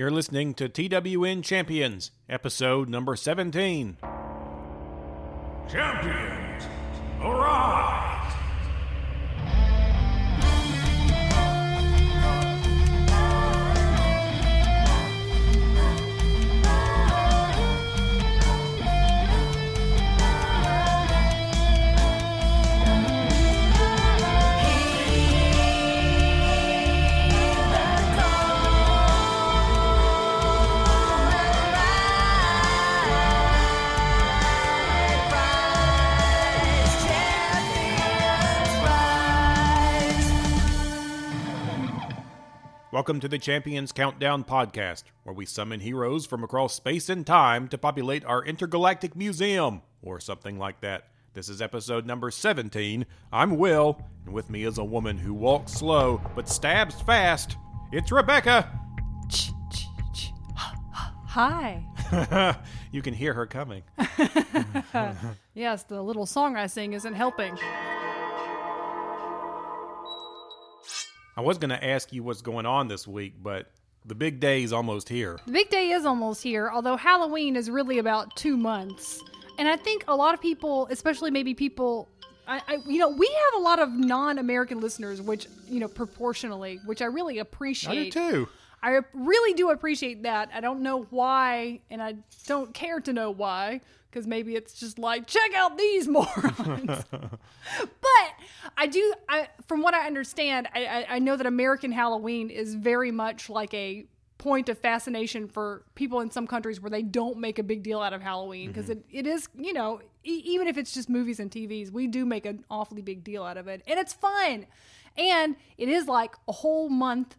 You're listening to TWN Champions, episode number 17. Champions, arise! Welcome to the Champions Countdown podcast, where we summon heroes from across space and time to populate our intergalactic museum, or something like that. This is episode number 17. I'm Will, and with me is a woman who walks slow but stabs fast. It's Rebecca! Hi. you can hear her coming. Yes, the little song I sing isn't helping. I was going to ask you what's going on this week, but the big day is almost here. The big day is almost here, although Halloween is really about two months. And I think a lot of people, especially maybe people, I, I you know, we have a lot of non-American listeners, which you know, proportionally, which I really appreciate. I do too. I really do appreciate that. I don't know why, and I don't care to know why, because maybe it's just like, check out these morons. but I do, I, from what I understand, I, I, I know that American Halloween is very much like a point of fascination for people in some countries where they don't make a big deal out of Halloween because mm-hmm. it, it is, you know, e- even if it's just movies and TVs, we do make an awfully big deal out of it. And it's fun. And it is like a whole month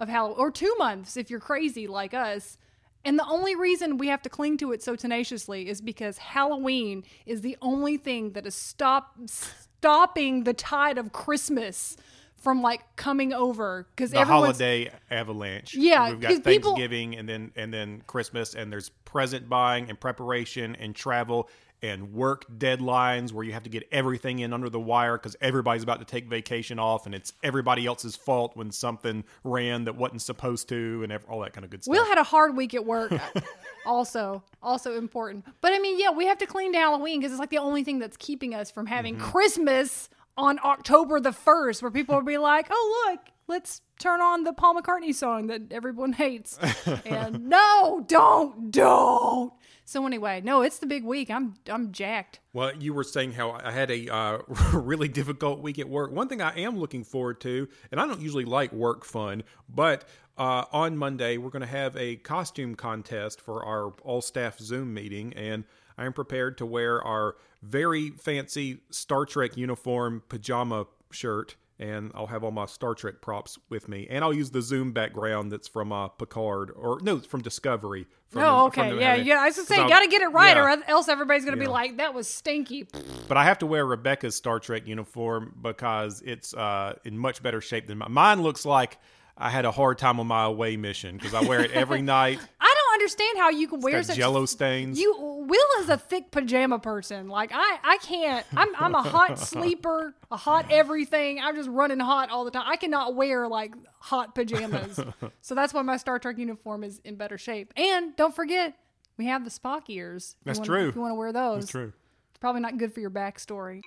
of Halloween, or two months if you're crazy like us. And the only reason we have to cling to it so tenaciously is because Halloween is the only thing that is stop stopping the tide of Christmas from like coming over because The holiday avalanche. Yeah, we've got 'cause people- Thanksgiving and then and then Christmas, and there's present buying and preparation and travel and work deadlines where you have to get everything in under the wire because everybody's about to take vacation off, and it's everybody else's fault when something ran that wasn't supposed to, and all that kind of good stuff. Will had a hard week at work. also, also important. But I mean, yeah, we have to clean to Halloween because it's like the only thing that's keeping us from having Mm-hmm. Christmas on October the first, where people will be like, "Oh, look, let's turn on the Paul McCartney song that everyone hates." and no, don't, don't. So anyway, no, it's the big week. I'm, I'm jacked. Well, you were saying how I had a uh, really difficult week at work. One thing I am looking forward to, and I don't usually like work fun, but uh, on Monday we're going to have a costume contest for our all staff Zoom meeting, and I am prepared to wear our very fancy Star Trek uniform pajama shirt. And I'll have all my Star Trek props with me, and I'll use the Zoom background that's from uh, Picard, or no, it's from Discovery. From Oh, okay, yeah, having- yeah. I was gonna say, 'cause you got to get it right, yeah. or else everybody's gonna be like, "That was stinky." But I have to wear Rebecca's Star Trek uniform because it's uh, in much better shape than mine. Mine looks like I had a hard time on my away mission because I wear it every night. I understand how you can wear such jello stains. You Will is a thick pajama person. Like I, I can't. I'm, I'm a hot sleeper, a hot everything. I'm just running hot all the time. I cannot wear like hot pajamas. so that's why my Star Trek uniform is in better shape. And don't forget, we have the Spock ears. That's wanna- true. If you want to wear those, That's true. it's probably not good for your backstory.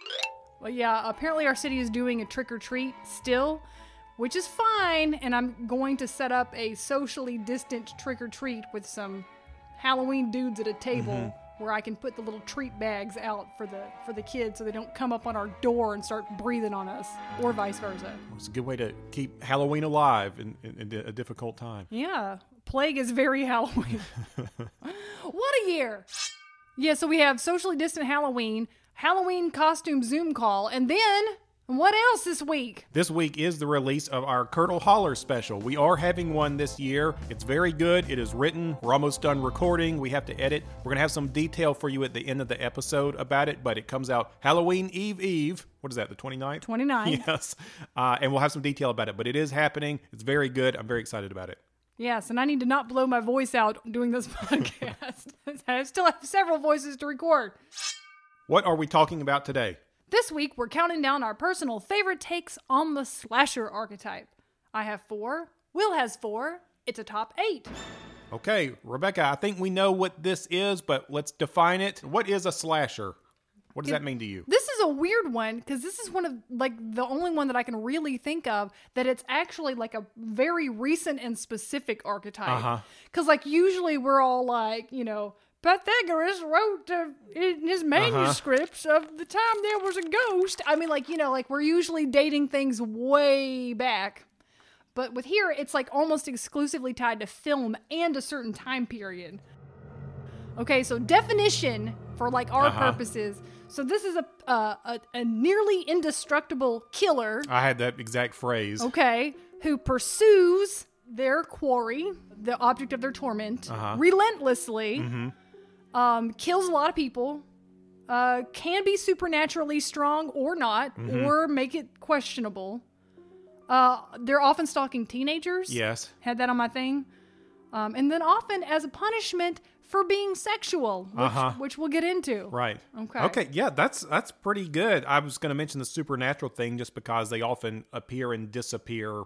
But yeah, apparently our city is doing a trick or treat still, which is fine. And I'm going to set up a socially distant trick or treat with some Halloween dudes at a table Mm-hmm. where I can put the little treat bags out for the for the kids so they don't come up on our door and start breathing on us, or vice versa. It's a good way to keep Halloween alive in, in, in a difficult time. Yeah, plague is very Halloween. what a year! Yeah, so we have socially distant Halloween, Halloween costume Zoom call, and then what else this week? This week is the release of our Curdle Holler special. We are having one this year. It's very good. It is written. We're almost done recording. We have to edit. We're going to have some detail for you at the end of the episode about it, but it comes out Halloween Eve Eve. What is that, the 29th? 29. Yes. Uh, and we'll have some detail about it, but it is happening. It's very good. I'm very excited about it. Yes, and I need to not blow my voice out doing this podcast. I still have several voices to record. What are we talking about today? This week, we're counting down our personal favorite takes on the slasher archetype. I have four. Will has four. It's a top eight. Okay, Rebecca, I think we know what this is, but let's define it. What is a slasher? What does that mean to you? This is a weird one because this is one of like the only one that I can really think of that it's actually like a very recent and specific archetype. Uh-huh. Because like usually we're all like, you know, Pythagoras wrote uh, in his manuscripts of the time there was a ghost. I mean, like you know, like we're usually dating things way back. But with here, it's like almost exclusively tied to film and a certain time period. Okay, so definition for like our Uh-huh. purposes. So this is a, uh, a a nearly indestructible killer. I had that exact phrase. Okay, who pursues their quarry, the object of their torment, Uh-huh. relentlessly. Mm-hmm. Um, kills a lot of people. Uh, can be supernaturally strong or not, Mm-hmm. or make it questionable. Uh, they're often stalking teenagers Yes. had that on my thing. Um, and then often as a punishment for being sexual, which, Uh-huh. which we'll get into. Right. Okay. Okay. Yeah, that's that's pretty good. I was going to mention the supernatural thing just because they often appear and disappear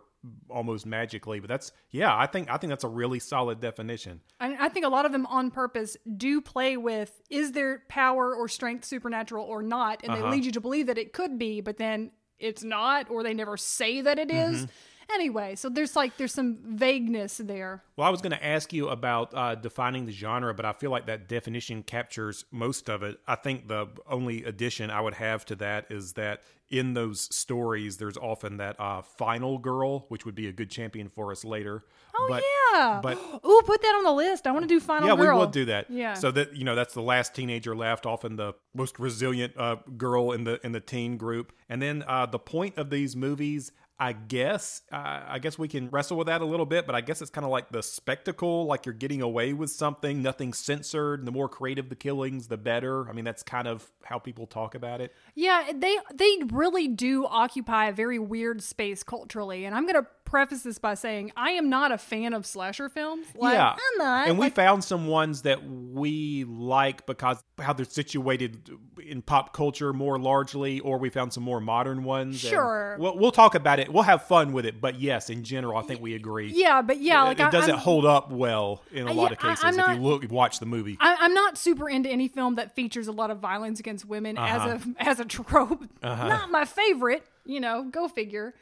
almost magically, but that's yeah. I think I think that's a really solid definition. And I think a lot of them on purpose do play with is their power or strength supernatural or not, and Uh-huh. they lead you to believe that it could be, but then it's not, or they never say that it is. Mm-hmm. Anyway, so there's like there's some vagueness there. Well, I was going to ask you about uh, defining the genre, but I feel like that definition captures most of it. I think the only addition I would have to that is that in those stories, there's often that uh, final girl, which would be a good champion for us later. Oh but, yeah. but Ooh, put that on the list. I want to do Final yeah, Girl. we will do that. Yeah. So that you know, that's the last teenager left, often the most resilient uh, girl in the in the teen group. And then uh, the point of these movies, I guess, uh, I guess we can wrestle with that a little bit. But I guess it's kind of like the spectacle, like you're getting away with something, nothing censored. The more creative the killings, the better. I mean, that's kind of how people talk about it. Yeah, they they really do occupy a very weird space culturally, and I'm gonna preface this by saying I am not a fan of slasher films. Like, yeah, I'm not. And we Like, found some ones that we like because how they're situated in pop culture more largely, or we found some more modern ones. Sure. We'll, we'll talk about it. We'll have fun with it. But yes, in general, I think we agree. yeah, but yeah, It- like it, doesn't I'm, hold up well in a Uh, lot yeah, of cases I'm if you look watch the movie. I, I'm not super into any film that features a lot of violence against women as a as a trope. Not my favorite, you know. Go figure.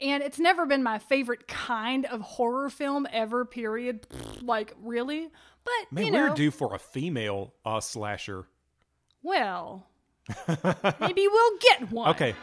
And it's never been my favorite kind of horror film ever. Period. Like really, but Man, you we're due for a female uh, slasher. well, maybe we'll get one. Okay,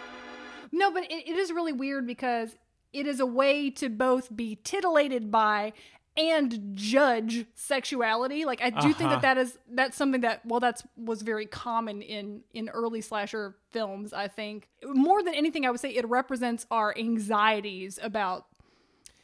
No, but it, it is really weird because it is a way to both be titillated by and judge sexuality. Like I do think Uh-huh. that that is that's something that well that's was very common in in early slasher films. I think more than anything, I would say it represents our anxieties about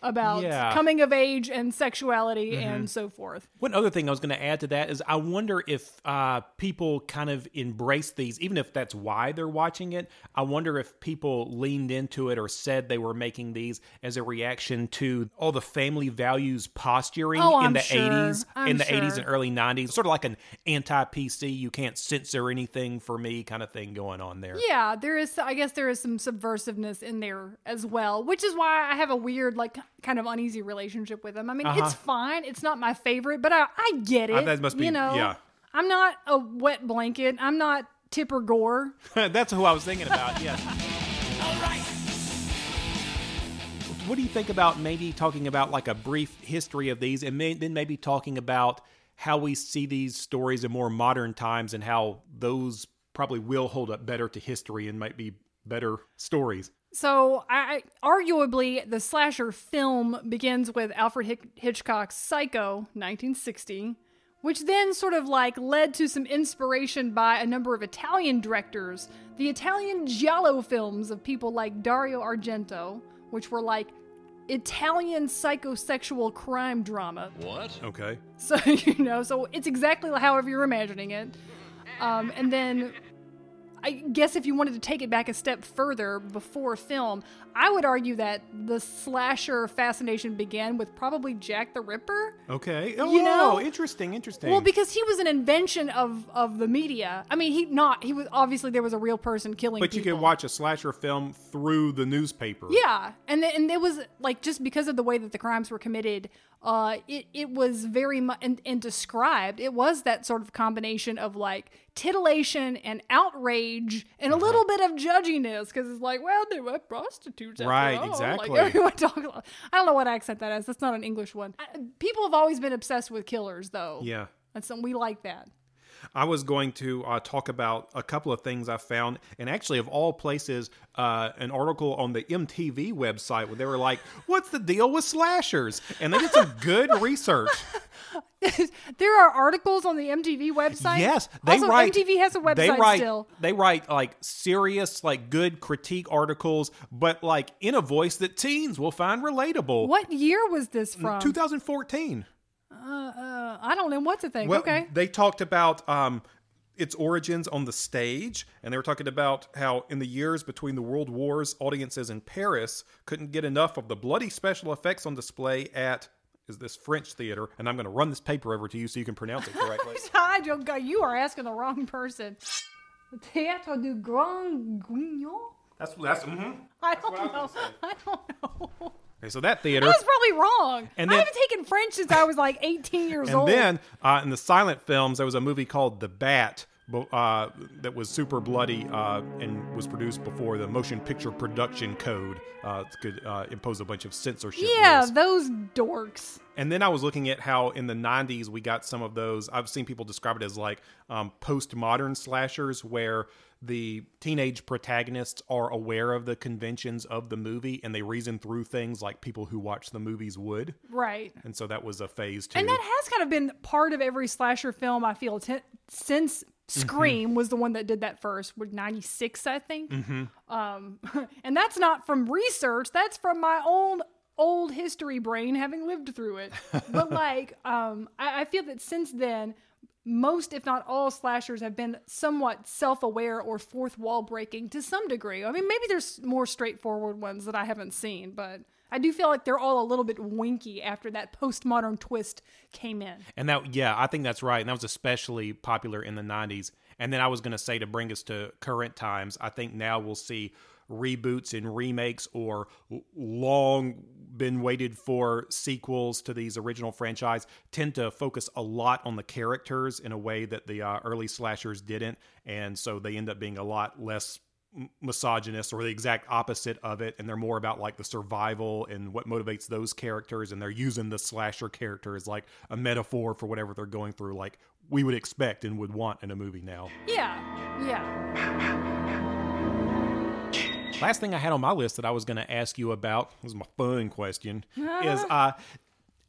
about Yeah. Mm-hmm. coming of age and sexuality and so forth. One other thing I was going to add to that is I wonder if uh, people kind of embrace these, even if that's why they're watching it. I wonder if people leaned into it or said they were making these as a reaction to all the family values posturing Oh, in the sure. 80s, I'm in the 80s and early 90s, sort of like an anti-PC, you can't censor anything for me kind of thing going on there. Yeah, there is. I guess there is some subversiveness in there as well, which is why I have a weird, like, kind of uneasy relationship with them. I mean, it's fine. It's not my favorite, but I, I get it. Uh-huh. that must be- you know. yeah. I'm not a wet blanket. I'm not Tipper Gore. That's who I was thinking about. Yes. All right. What do you think about maybe talking about like a brief history of these, and may, then maybe talking about how we see these stories in more modern times and how those probably will hold up better to history and might be better stories. So, I I- arguably the slasher film begins with Alfred Hick- Hitchcock's Psycho, 1960, which then sort of like led to some inspiration by a number of Italian directors, the Italian giallo films of people like Dario Argento, which were like Italian psychosexual crime drama. What? Okay. So, you know, so it's exactly however you're imagining it. Um, and then I guess if you wanted to take it back a step further before film, I would argue that the slasher fascination began with probably Jack the Ripper. Okay. Oh, You know- interesting, interesting. Well, because he was an invention of of the media. I mean, he not he was obviously there was a real person killing. but you people. could watch a slasher film through the newspaper. Yeah, and and it was like just because of the way that the crimes were committed, uh, it it was very much and, and described. It was that sort of combination of like titillation and outrage and a Uh-huh. little bit of judginess because it's like, well, they were prostitutes, Right, exactly. Like everyone talks. I don't know what accent that is. That's not an English one. I, people have always been obsessed with killers, though. Yeah. That's something we like that. I was going to uh, talk about a couple of things I found, and actually, of all places, uh, an article on the MTV website where they were like, "What's the deal with slashers?" And they did some good research. there are articles on the MTV website. Yes, they also, write. MTV has a website they write, still. They write like serious, like good critique articles, but like in a voice that teens will find relatable. What year was this from? 2014. Uh, I don't know what to think. Well, okay. they talked about um, its origins on the stage, and they were talking about how in the years between the world wars, audiences in Paris couldn't get enough of the bloody special effects on display at is this French theater, and I'm going to run this paper over to you so you can pronounce it correctly. I don't go. You are asking the wrong person. Théâtre du Grand Guignol. that's that's. mhm. I don't know. I don't know. Okay, so that theater. I was probably wrong. And I haven't taken French since I was like 18 years And old. then uh, in the silent films, there was a movie called The Bat uh, that was super bloody uh, and was produced before the Motion Picture Production Code uh, could uh, impose a bunch of censorship. yeah, rules. those dorks. And then I was looking at how in the 90s we got some of those. I've seen people describe it as like um, postmodern slashers where the teenage protagonists are aware of the conventions of the movie and they reason through things like people who watch the movies would. Right. And so that was a phase too. And that has kind of been part of every slasher film, I feel, t- since Scream was the one that did that first, with 96, I think. Um, and that's not from research, that's from my own old history brain having lived through it. but like, um, I, I feel that since then, most, if not all, slashers have been somewhat self aware or fourth wall breaking to some degree. I mean, maybe there's more straightforward ones that I haven't seen, but I do feel like they're all a little bit winky after that postmodern twist came in. And that, yeah, I think that's right. And that was especially popular in the 90s. And then I was going to say to bring us to current times, I think now we'll see reboots and remakes or long been waited for sequels to these original franchise tend to focus a lot on the characters in a way that the uh, early slashers didn't. And so they end up being a lot less misogynist or the exact opposite of it. And they're more about like the survival and what motivates those characters. And they're using the slasher character as like a metaphor for whatever they're going through like we would expect and would want in a movie now. Yeah, yeah. last thing i had on my list that i was going to ask you about was my fun question is uh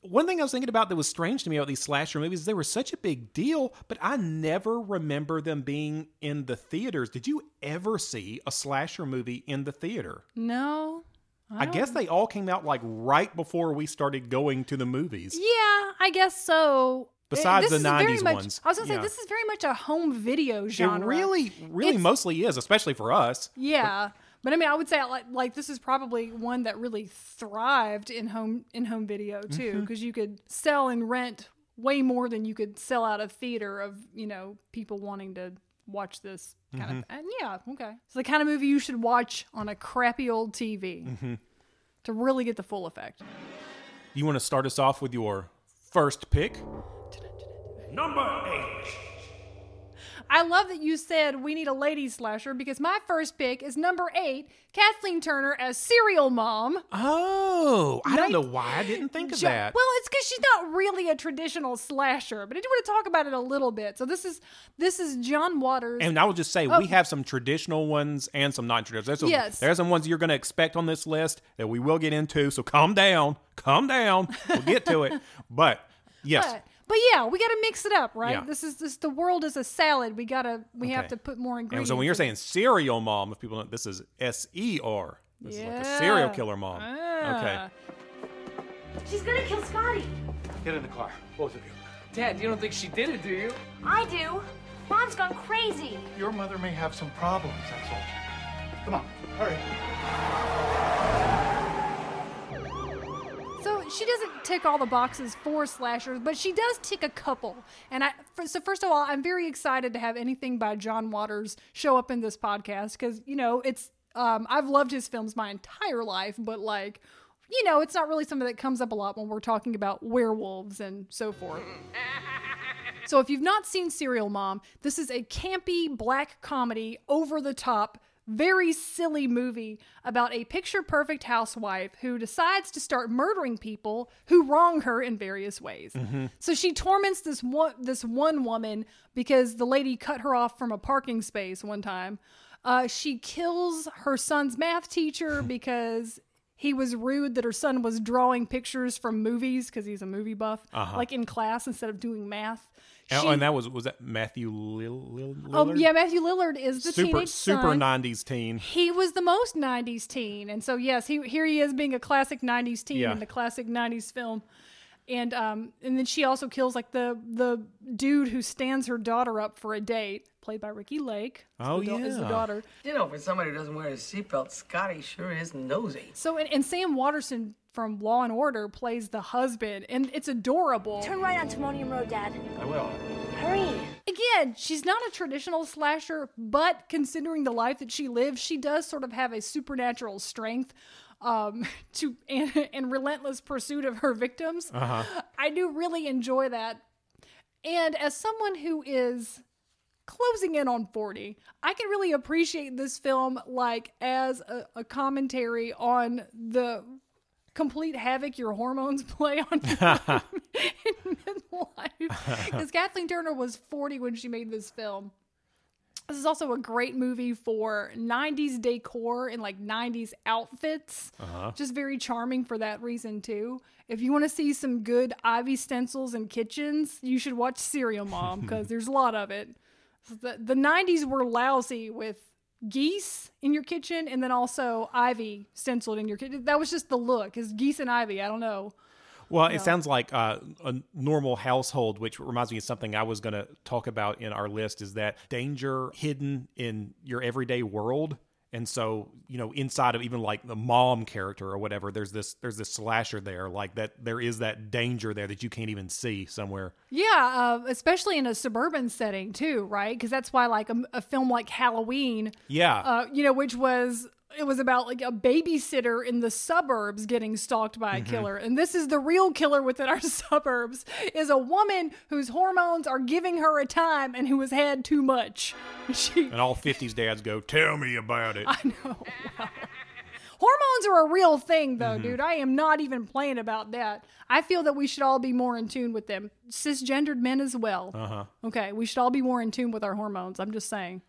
one thing I was thinking about that was strange to me about these slasher movies is they were such a big deal, but I never remember them being in the theaters. Did you ever see a slasher movie in the theater? No. I guess they all came out like right before we started going to the movies. Yeah, I guess so. Besides This the 90s much- ones. I was gonna Yeah. say this is very much a home video genre. It really, really It's- mostly is, especially for us. Yeah, but I mean, I would say like like this is probably one that really thrived in home in home video too, Mm-hmm. because you could sell and rent way more than you could sell out a theater of you know people wanting to watch this kind Mm-hmm. of. And yeah, okay, it's the kind of movie you should watch on a crappy old TV Mm-hmm. to really get the full effect. You want to start us off with your first pick? Number eight. I love that you said we need a lady slasher because my first pick is number eight, Kathleen Turner as serial mom. Oh, I don't know why I didn't think of Jo- that. Well, it's because she's not really a traditional slasher, but I do want to talk about it a little bit. So this is this is John Waters. And I will just say we have some traditional ones and some non-traditional. There's some, Oh. Yes. there's some ones you're going to expect on this list that we will get into. So calm down, calm down. We'll get to it. But yes, but, but yeah, we got to mix it up, right? Yeah. This is this the world is a salad. We gotta we have to put more ingredients. and ingredients. so when you're saying serial mom, if people don't, this is S E R. This is like a Yeah. serial killer mom. Ah. Okay. She's gonna kill Scotty. Get in the car, both of you. Dad, you don't think she did it, do you? I do. Mom's gone crazy. Your mother may have some problems, that's all. Come on, hurry. So she doesn't tick all the boxes for slashers, but she does tick a couple. And I, so first of all, I'm very excited to have anything by John Waters show up in this podcast because you know it's um, I've loved his films my entire life, but like you know it's not really something that comes up a lot when we're talking about werewolves and so forth. So if you've not seen Serial Mom, this is a campy black comedy, over the top, very silly movie about a picture perfect housewife who decides to start murdering people who wrong her in various ways. So she torments this one this one woman because the lady cut her off from a parking space one time. Uh, she kills her son's math teacher because he was rude that her son was drawing pictures from movies because he's a movie buff, like in class instead of doing math. Oh, and, She- and that was was that Matthew Lil, Lil, Oh Lillard? yeah, Matthew Lillard is the super teenage super son. '90s teen. He was the most '90s teen, and so yes, he here he is being a classic '90s teen Yeah. in the classic '90s film, and um and then she also kills like the the dude who stands her daughter up for a date, played by Ricki Lake. is Oh, the da- is the daughter. You know, for somebody who doesn't wear his seatbelt, Scotty sure is nosy. So and, and Sam Waterston from Law and Order plays the husband, and it's adorable. Turn right on Timonium Road, Dad. I will. Hurry. Again, she's not a traditional slasher, but considering the life that she lives, she does sort of have a supernatural strength um, to and, and relentless pursuit of her victims. I do really enjoy that. And as someone who is closing in on 40, I can really appreciate this film like as a, a commentary on the complete havoc your hormones play on you in midlife. Because Kathleen Turner was 40 when she made this film. This is also a great movie for 90s decor and like 90s outfits. Uh-huh. Just very charming for that reason, too. If you want to see some good Ivy stencils and kitchens, you should watch Serial Mom because there's a lot of it. The, the 90s were lousy with geese in your kitchen and then also ivy stenciled in your kitchen. That was just the look, is geese and ivy. I don't know. Well, it sounds like uh, a normal household, which reminds me of something I was going to talk about in our list is that danger hidden in your everyday world. And so, you know, inside of even like the mom character or whatever, there's this there's this slasher there, like that there is that danger there that you can't even see somewhere. Yeah, uh, especially in a suburban setting too, right? Because that's why, like a, a film like Halloween, Yeah. uh, you know, which was it was about like a babysitter in the suburbs getting stalked by a killer, and this is the real killer within our suburbs is a woman whose hormones are giving her a time and who has had too much. She and all 50s dads go, "Tell me about it." I know. Wow. Hormones are a real thing, though, dude. I am not even playing about that. I feel that we should all be more in tune with them. Cisgendered men as well. Uh-huh. Okay, we should all be more in tune with our hormones. I'm just saying.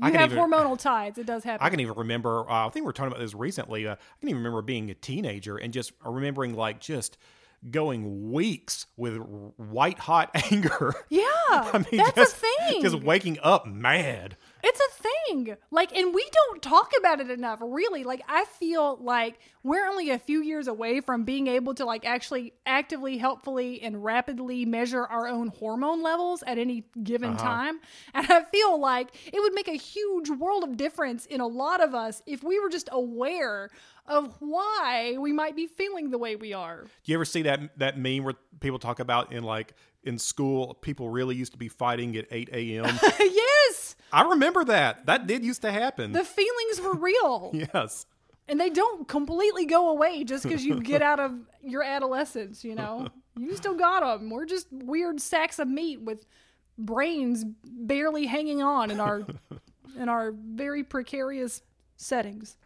I You can have even- hormonal tides. It does happen. I can even remember. Uh, I think we were talking about this recently. Uh, I can even remember being a teenager and just remembering like just going weeks with white hot anger. yeah, I mean, that's just, a thing. Just waking up mad. It's a thing. Like, and we don't talk about it enough, really. Like, I feel like we're only a few years away from being able to, like, actually actively, helpfully, and rapidly measure our own hormone levels at any given uh-huh. time. And I feel like it would make a huge world of difference in a lot of us if we were just aware of why we might be feeling the way we are. Do you ever see that that meme where people talk about in like in school, people really used to be fighting at eight a.m. yes, I remember that. That did used to happen. the feelings were real. yes. and they don't completely go away just because you get out of your adolescence you know you still got them we're just weird sacks of meat with brains barely hanging on in our in our very precarious settings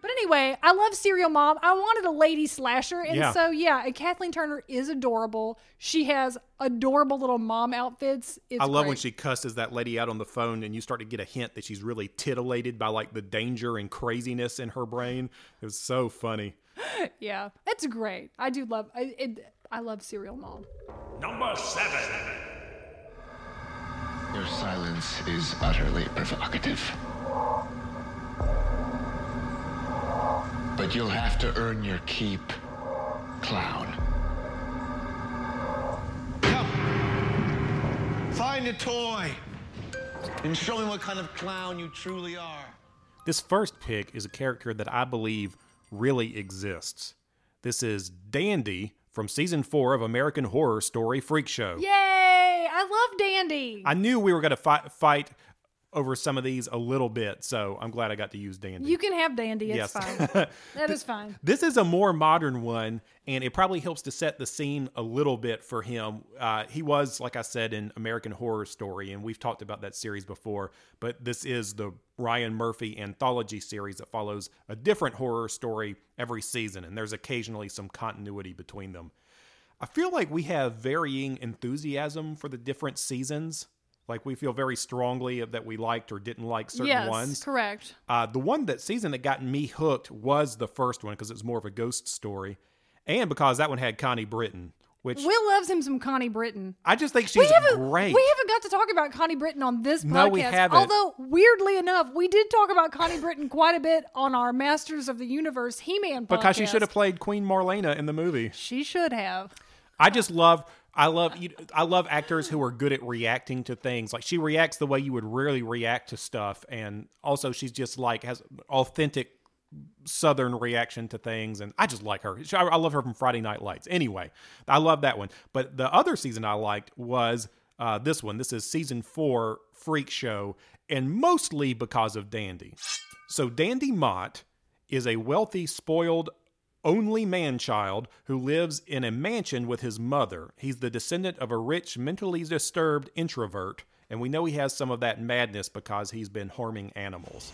but anyway, I love Serial Mom. I wanted a lady slasher, and Yeah. so yeah, and Kathleen Turner is adorable. She has adorable little mom outfits. It's I love when she cusses that lady out on the phone, and you start to get a hint that she's really titillated by like the danger and craziness in her brain. It was so funny. Yeah, it's great. I do love. I, it, I love Serial Mom. Number seven. Your silence is utterly provocative. But you'll have to earn your keep, clown. Come. Find a toy. and show me what kind of clown you truly are. This first pick is a character that I believe really exists. This is Dandy from season four of American Horror Story Freak Show. Yay! I love Dandy. I knew we were going to fight, fight over some of these a little bit, so I'm glad I got to use Dandy. you can have Dandy. It's Yes. fine. that is fine. This is a more modern one, and it probably helps to set the scene a little bit for him. Uh, he was, like I said, in American Horror Story, and we've talked about that series before, but this is the Ryan Murphy anthology series that follows a different horror story every season, and there's occasionally some continuity between them. I feel like we have varying enthusiasm for the different seasons. Like we feel very strongly that we liked or didn't like certain ones. yes, ones. correct. Uh, the one that season that got me hooked was the first one because it was more of a ghost story, and because that one had Connie Britton, which Will loves him some Connie Britton. I just think we she's haven't great. we haven't got to talk about Connie Britton on this podcast. No, we haven't. Although weirdly enough, we did talk about Connie Britton quite a bit on our Masters of the Universe He-Man podcast. because she should have played Queen Marlena in the movie. She should have. I just love. I love you. I love actors who are good at reacting to things. Like she reacts the way you would really react to stuff, and also she's just like has authentic southern reaction to things and i just like her I love her from friday night lights anyway i love that one but the other season i liked was uh, this one this is season four freak show and mostly because of dandy so dandy mott is a wealthy spoiled only man child who lives in a mansion with his mother he's the descendant of a rich mentally disturbed introvert and we know he has some of that madness because he's been harming animals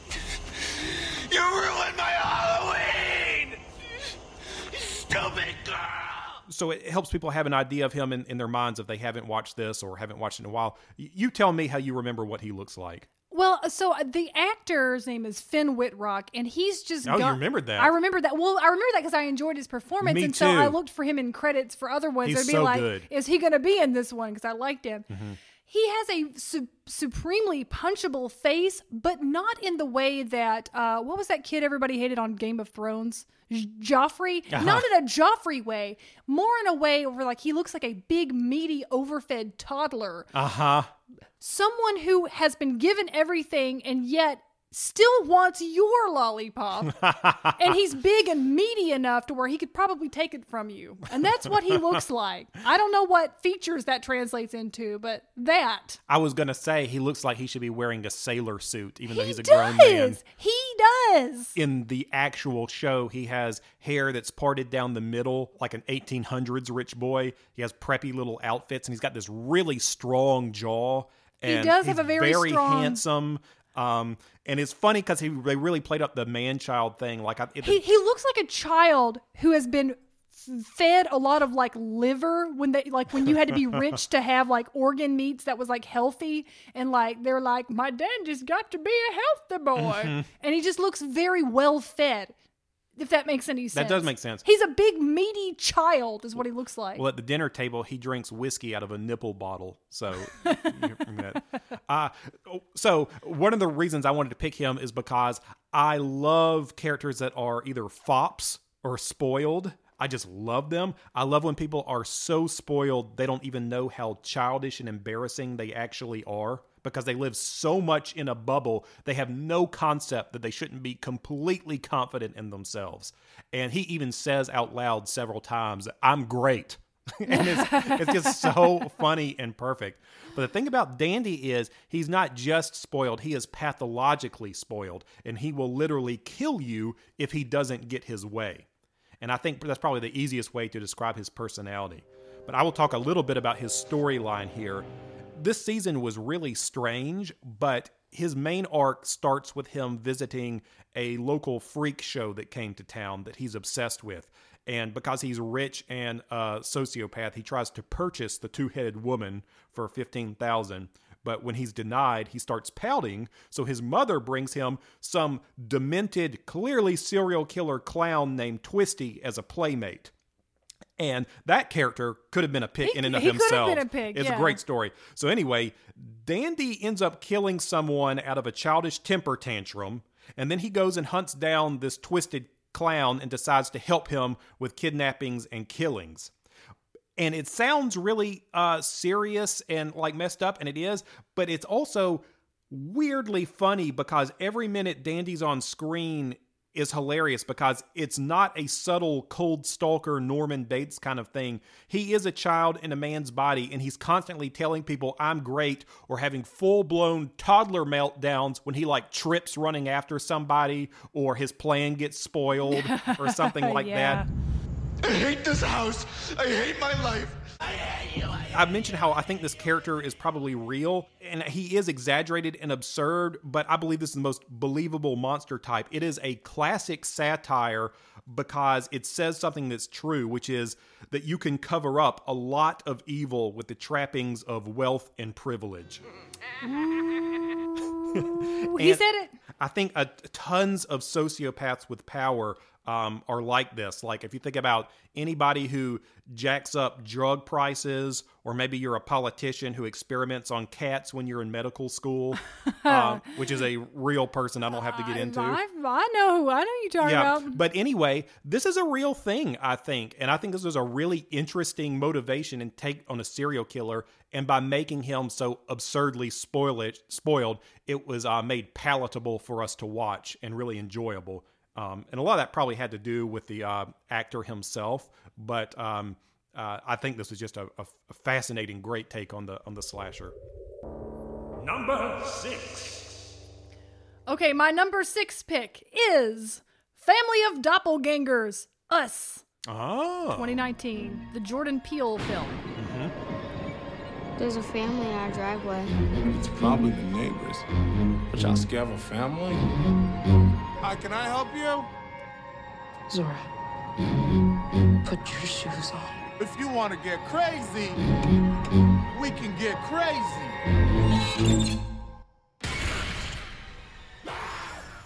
You ruined my Halloween! You stupid girl! so it helps people have an idea of him in, in their minds if they haven't watched this or haven't watched it in a while. You tell me how you remember what he looks like. Well, so uh, the actor's name is Finn Wittrock, and he's just. Oh, you got- remembered that. I remember that. Well, I remember that because I enjoyed his performance, Me and so I looked for him in credits for other ones. He's I'd be so like, good. Mm-hmm. "Is he going to be in this one?" Because I liked him. He has a su- supremely punchable face, but not in the way that uh, what was that kid everybody hated on Game of Thrones? Joffrey, Uh-huh. not in a Joffrey way, more in a way where like he looks like a big, meaty, overfed toddler Uh huh. someone who has been given everything and yet still wants your lollipop. and he's big and meaty enough to where he could probably take it from you. And that's what he looks like. I don't know what features that translates into, but that. I was gonna say he looks like he should be wearing a sailor suit, even though he's a does. grown man. He does. In the actual show, he has hair that's parted down the middle, like an 1800s rich boy. He has preppy little outfits, and he's got this really strong jaw. And he does have a very strong- handsome. Um, and it's funny because he they really played up the man child thing. Like I, it, He, he looks like a child who has been fed a lot of like liver when they like when you had to be rich to have like organ meats that was like healthy and like they're like my dad just got to be a healthy boy Mm-hmm. and he just looks very well fed if that makes any sense That does make sense. he's a big meaty child is what he looks like Well, at the dinner table, he drinks whiskey out of a nipple bottle. So, uh, so one of the reasons I wanted to pick him is because I love characters that are either fops or spoiled. I just love them. I love when people are so spoiled they don't even know how childish and embarrassing they actually are because they live so much in a bubble, they have no concept that they shouldn't be completely confident in themselves. And he even says out loud several times, I'm great. and it's, it's just so funny and perfect. But the thing about Dandy is he's not just spoiled, he is pathologically spoiled, and he will literally kill you if he doesn't get his way. And I think that's probably the easiest way to describe his personality. But I will talk a little bit about his storyline here. This season was really strange, but his main arc starts with him visiting a local freak show that came to town that he's obsessed with. And because he's rich and a sociopath, he tries to purchase the two-headed woman for 15,000. But when he's denied, he starts pouting. So his mother brings him some demented, clearly serial killer clown named Twisty as a playmate. And that character could have been a pig He- in and of he could have himself. been a pig, It's yeah. a great story. So anyway, Dandy ends up killing someone out of a childish temper tantrum, and then he goes and hunts down this twisted clown and decides to help him with kidnappings and killings. And it sounds really uh, serious and like messed up, and it is, but it's also weirdly funny because every minute Dandy's on screen is hilarious because it's not a subtle cold stalker Norman Bates kind of thing. He is a child in a man's body and he's constantly telling people I'm great or having full-blown toddler meltdowns when he like trips running after somebody or his plan gets spoiled or something like Yeah. that. I hate this house. I hate my life. I mentioned how I think this character is probably real, and he is exaggerated and absurd, but I believe this is the most believable monster type. It is a classic satire because it says something that's true, which is that you can cover up a lot of evil with the trappings of wealth and privilege. Ooh, he said it. I think uh, tons of sociopaths with power um, are like this. Like if you think about anybody who jacks up drug prices, or maybe you're a politician who experiments on cats when you're in medical school, um, which is a real person I don't have to get into. I, I know who I know you talking Yeah, about. but anyway, this is a real thing, I think, and I think this is a really interesting motivation and take on a serial killer. And by making him so absurdly spoiled, spoiled, it was uh, made palatable for us to watch and really enjoyable. Um, and a lot of that probably had to do with the uh, actor himself, but um, uh, I think this was just a, a- a fascinating, great take on the on the slasher. Number six. Okay, my number six pick is Family of Doppelgangers, Us, Oh, 2019, the Jordan Peele film. There's a family in our driveway. It's probably the neighbors. But y'all scared of a family? Hi, can I help you? Zora, put your shoes on. If you want to get crazy, we can get crazy.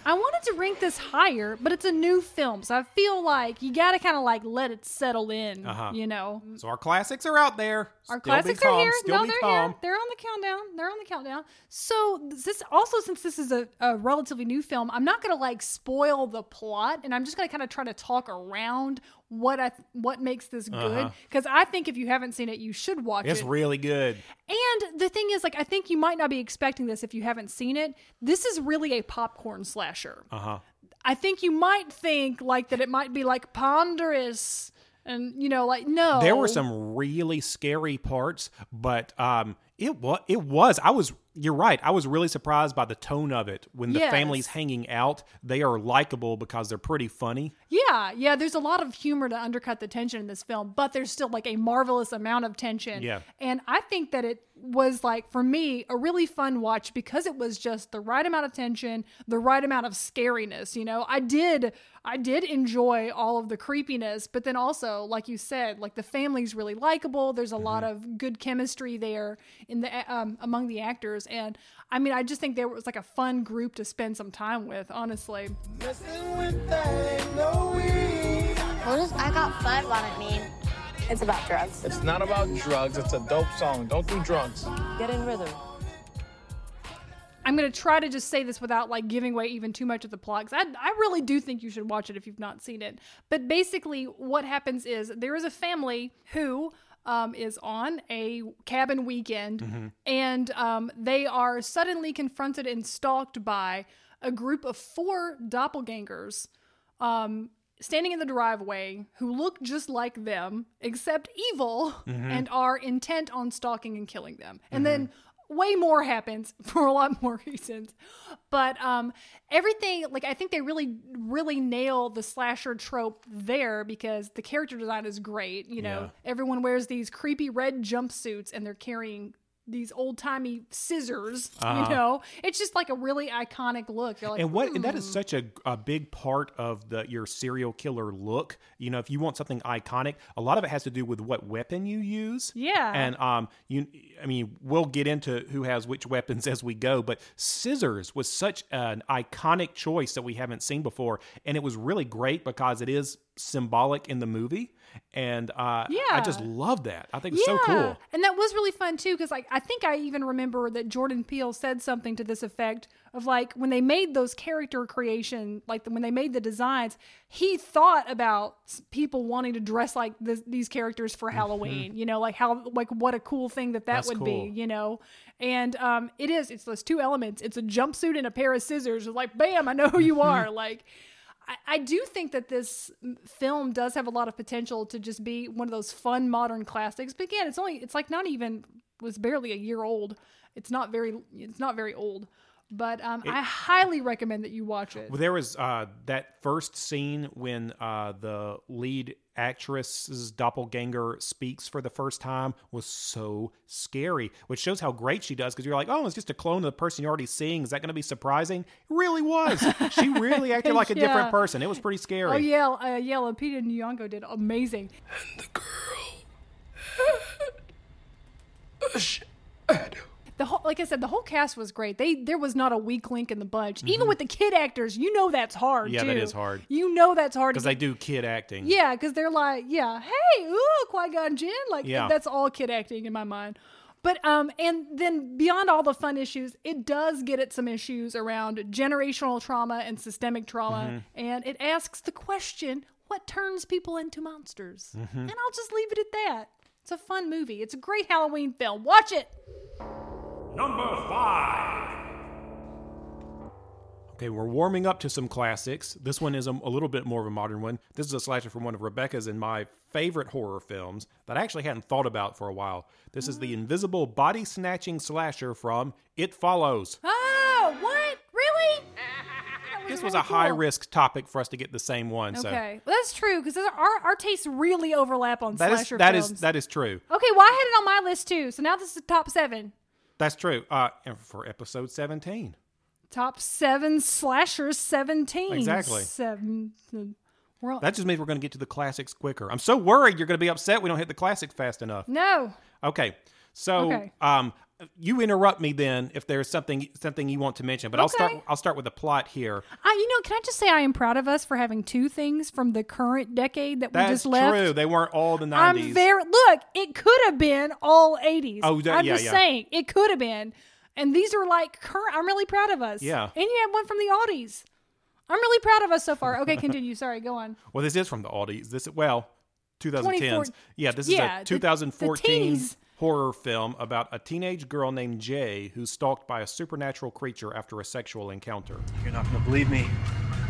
I wanted to rank this higher, but it's a new film, so I feel like you gotta kind of like let it settle in, Uh-huh. you know. so our classics are out there. Our Still classics are here. Still no, they're calm. here. They're on the countdown. They're on the countdown. So this also, since this is a, a relatively new film, I'm not gonna like spoil the plot, and I'm just gonna kind of try to talk around what I what makes this good because I think if you haven't seen it, you should watch Uh-huh. It's really good. And the thing is, like, I think you might not be expecting this if you haven't seen it. This is really a popcorn slasher. Uh huh. I think you might think like that it might be like ponderous and you know like no There were some really scary parts, but um, it was it was. I was. You're right. I was really surprised by the tone of it. When the Yes. family's hanging out, they are likable because they're pretty funny. yeah yeah there's a lot of humor to undercut the tension in this film but there's still like a marvelous amount of tension Yeah. and I think that it was like for me a really fun watch because it was just the right amount of tension the right amount of scariness you know I did I did enjoy all of the creepiness but then also like you said like the family's really likable there's a lot of good chemistry there in the um, among the actors and I mean I just think there was like a fun group to spend some time with honestly What does I got five on it mean? It's about drugs. It's not about drugs, it's a dope song. Don't do drugs. Get in rhythm. I'm gonna try to just say this without like giving away even too much of the plot because I, I really do think you should watch it if you've not seen it. But basically, what happens is there is a family who um, is on a cabin weekend, and um, they are suddenly confronted and stalked by a group of four doppelgangers. Um, standing in the driveway who look just like them except evil and are intent on stalking and killing them. And then way more happens for a lot more reasons but um everything like i think they really really nail the slasher trope there because the character design is great you know Yeah. everyone wears these creepy red jumpsuits and they're carrying these old-timey scissors you know it's just like a really iconic look like, And what and that is "Hmm." such a, a big part of the your serial killer look. You know, if you want something iconic, a lot of it has to do with what weapon you use. Yeah. And um, you, I mean, we'll get into who has which weapons as we go, but scissors was such an iconic choice that we haven't seen before, and it was really great because it is symbolic in the movie. and uh, yeah. I just love that. I think it's so cool. And that was really fun too, because like I think I even remember that Jordan Peele said something to this effect of like when they made those character creation, like when they made the designs, he thought about people wanting to dress like this, these characters for Halloween. You know, like how like what a cool thing that that That's would cool. be. You know, and um, it is. It's those two elements. It's a jumpsuit and a pair of scissors. It's like, bam, I know who you are. like. I, I do think that this film does have a lot of potential to just be one of those fun modern classics. But again, it's only it's like not even was barely a year old. It's not very it's not very old. But um, I highly recommend that you watch it. Well, there was uh, that first scene when uh, the lead actress's doppelganger speaks for the first time was so scary, which shows how great she does. Because you're like, oh, it's just a clone of the person you're already seeing. Is that going to be surprising? It really was. she really acted like a Yeah. different person. It was pretty scary. Oh yeah, uh, yeah, Lupita Nyong'o did amazing. And the whole, like I said, the whole cast was great. They there was not a weak link in the bunch. Even with the kid actors, you know that's hard. Mm-hmm. Yeah, that too. is hard. You know that's hard Because they do kid acting. Yeah, because they're like, yeah, hey, ooh, Qui Gon Jinn, like Yeah. that's all kid acting in my mind. But um, and then beyond all the fun issues, it does get at some issues around generational trauma and systemic trauma, Mm-hmm. and it asks the question, what turns people into monsters? Mm-hmm. And I'll just leave it at that. It's a fun movie. It's a great Halloween film. Watch it. Number five. Okay, we're warming up to some classics. This one is a, a little bit more of a modern one. This is a slasher from one of Rebecca's and my favorite horror films that I actually hadn't thought about for a while. This is the mm. invisible body snatching slasher from It Follows. Oh, what? Really? This was a high risk topic for us to get the same one. So Okay, well, that's true because our our tastes really overlap on that is slasher that is films. that is true. Okay, well, I had it on my list too. So now this is the top seven. That's true. Uh, and for episode seventeen. Top seven slashers, 17. Exactly. Seven. All, That just means we're going to get to the classics quicker. I'm so worried you're going to be upset we don't hit the classics fast enough. no. Okay. So Okay. um you interrupt me then if there's something something you want to mention, but I'll start I'll start with the plot here. I, you know, can I just say I am proud of us for having two things from the current decade that we just left? true. They weren't all the 90s. I'm very look. It could have been all 80s. Oh, that- I'm yeah, just yeah. saying it could have been, and these are like current. I'm really proud of us. Yeah. and you had one from the Audis. I'm really proud of us so far. Okay, continue. Sorry, go on. Well, this is from the Aldi's. This well, 2010s. Yeah, this is the- a 2014 the teens. Horror film about a teenage girl named Jay who's stalked by a supernatural creature after a sexual encounter. You're not gonna believe me,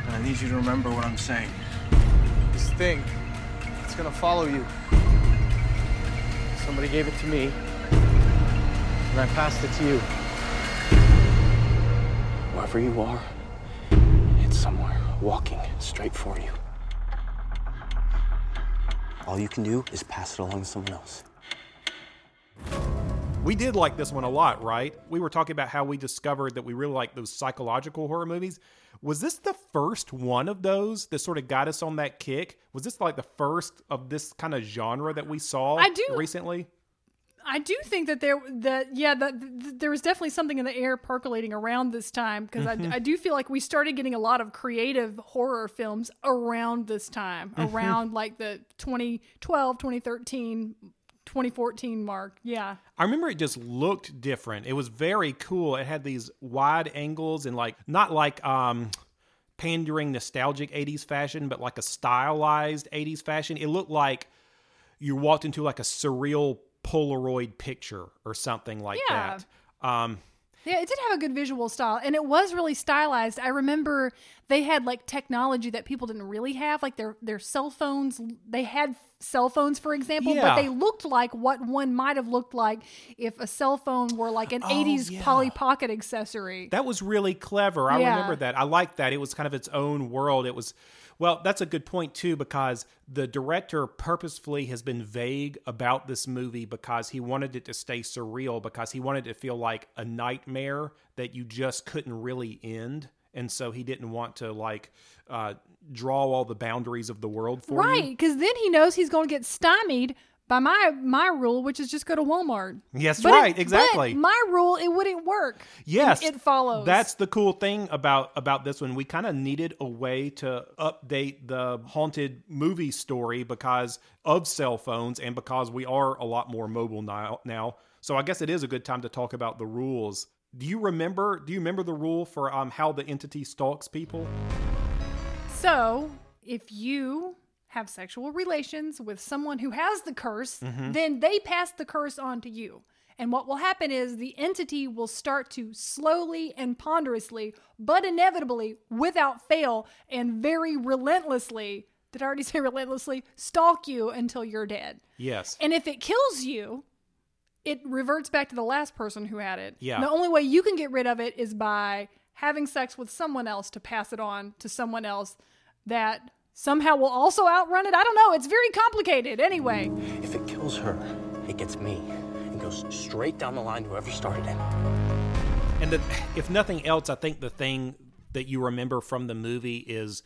and I need you to remember what I'm saying. This thing, it's gonna follow you. Somebody gave it to me, and I passed it to you. Wherever you are, it's somewhere walking straight for you. All you can do is pass it along to someone else. We did like this one a lot, right? We were talking about how we discovered that we really like those psychological horror movies. Was this the first one of those that sort of got us on that kick? Was this like the first of this kind of genre that we saw I do- recently? I do think that there that yeah that th- there was definitely something in the air percolating around this time because Mm-hmm. I, I do feel like we started getting a lot of creative horror films around this time Mm-hmm. around like the 2012 2013 2014 mark yeah I remember it just looked different. It was very cool. It had these wide angles and like not like um pandering nostalgic 80s fashion, but like a stylized 80s fashion. It looked like you walked into like a surreal Polaroid picture or something like Yeah. that. Um Yeah, it did have a good visual style and it was really stylized. I remember they had like technology that people didn't really have, like their their cell phones. They had cell phones, for example, Yeah. but they looked like what one might have looked like if a cell phone were like an 80s Oh, yeah. Polly Pocket accessory. That was really clever. I Yeah. remember that. I liked that. It was kind of its own world. It was, well, that's a good point too, because the director purposefully has been vague about this movie because he wanted it to stay surreal, because he wanted it to feel like a nightmare that you just couldn't really end. And so he didn't want to like uh, draw all the boundaries of the world for you. Right, because then he knows he's going to get stymied by my my rule, which is just go to Walmart. Yes, But right, it- exactly. But my rule, it wouldn't work. Yes, it follows. That's the cool thing about about this one. We kind of needed a way to update the haunted movie story because of cell phones and because we are a lot more mobile now. Now, so I guess it is a good time to talk about the rules. Do you remember? Do you remember the rule for um how the entity stalks people? So, if you have sexual relations with someone who has the curse, Mhm. then they pass the curse on to you. And what will happen is the entity will start to slowly and ponderously, but inevitably, without fail, and very relentlessly did I already say relentlessly? Stalk you until you're dead. Yes. And if it kills you, it reverts back to the last person who had it. Yeah. The only way you can get rid of it is by having sex with someone else to pass it on to someone else that somehow will also outrun it. I don't know. It's very complicated. Anyway, If it kills her, it gets me and goes straight down the line to whoever started it. And the, if nothing else, I think the thing that you remember from the movie is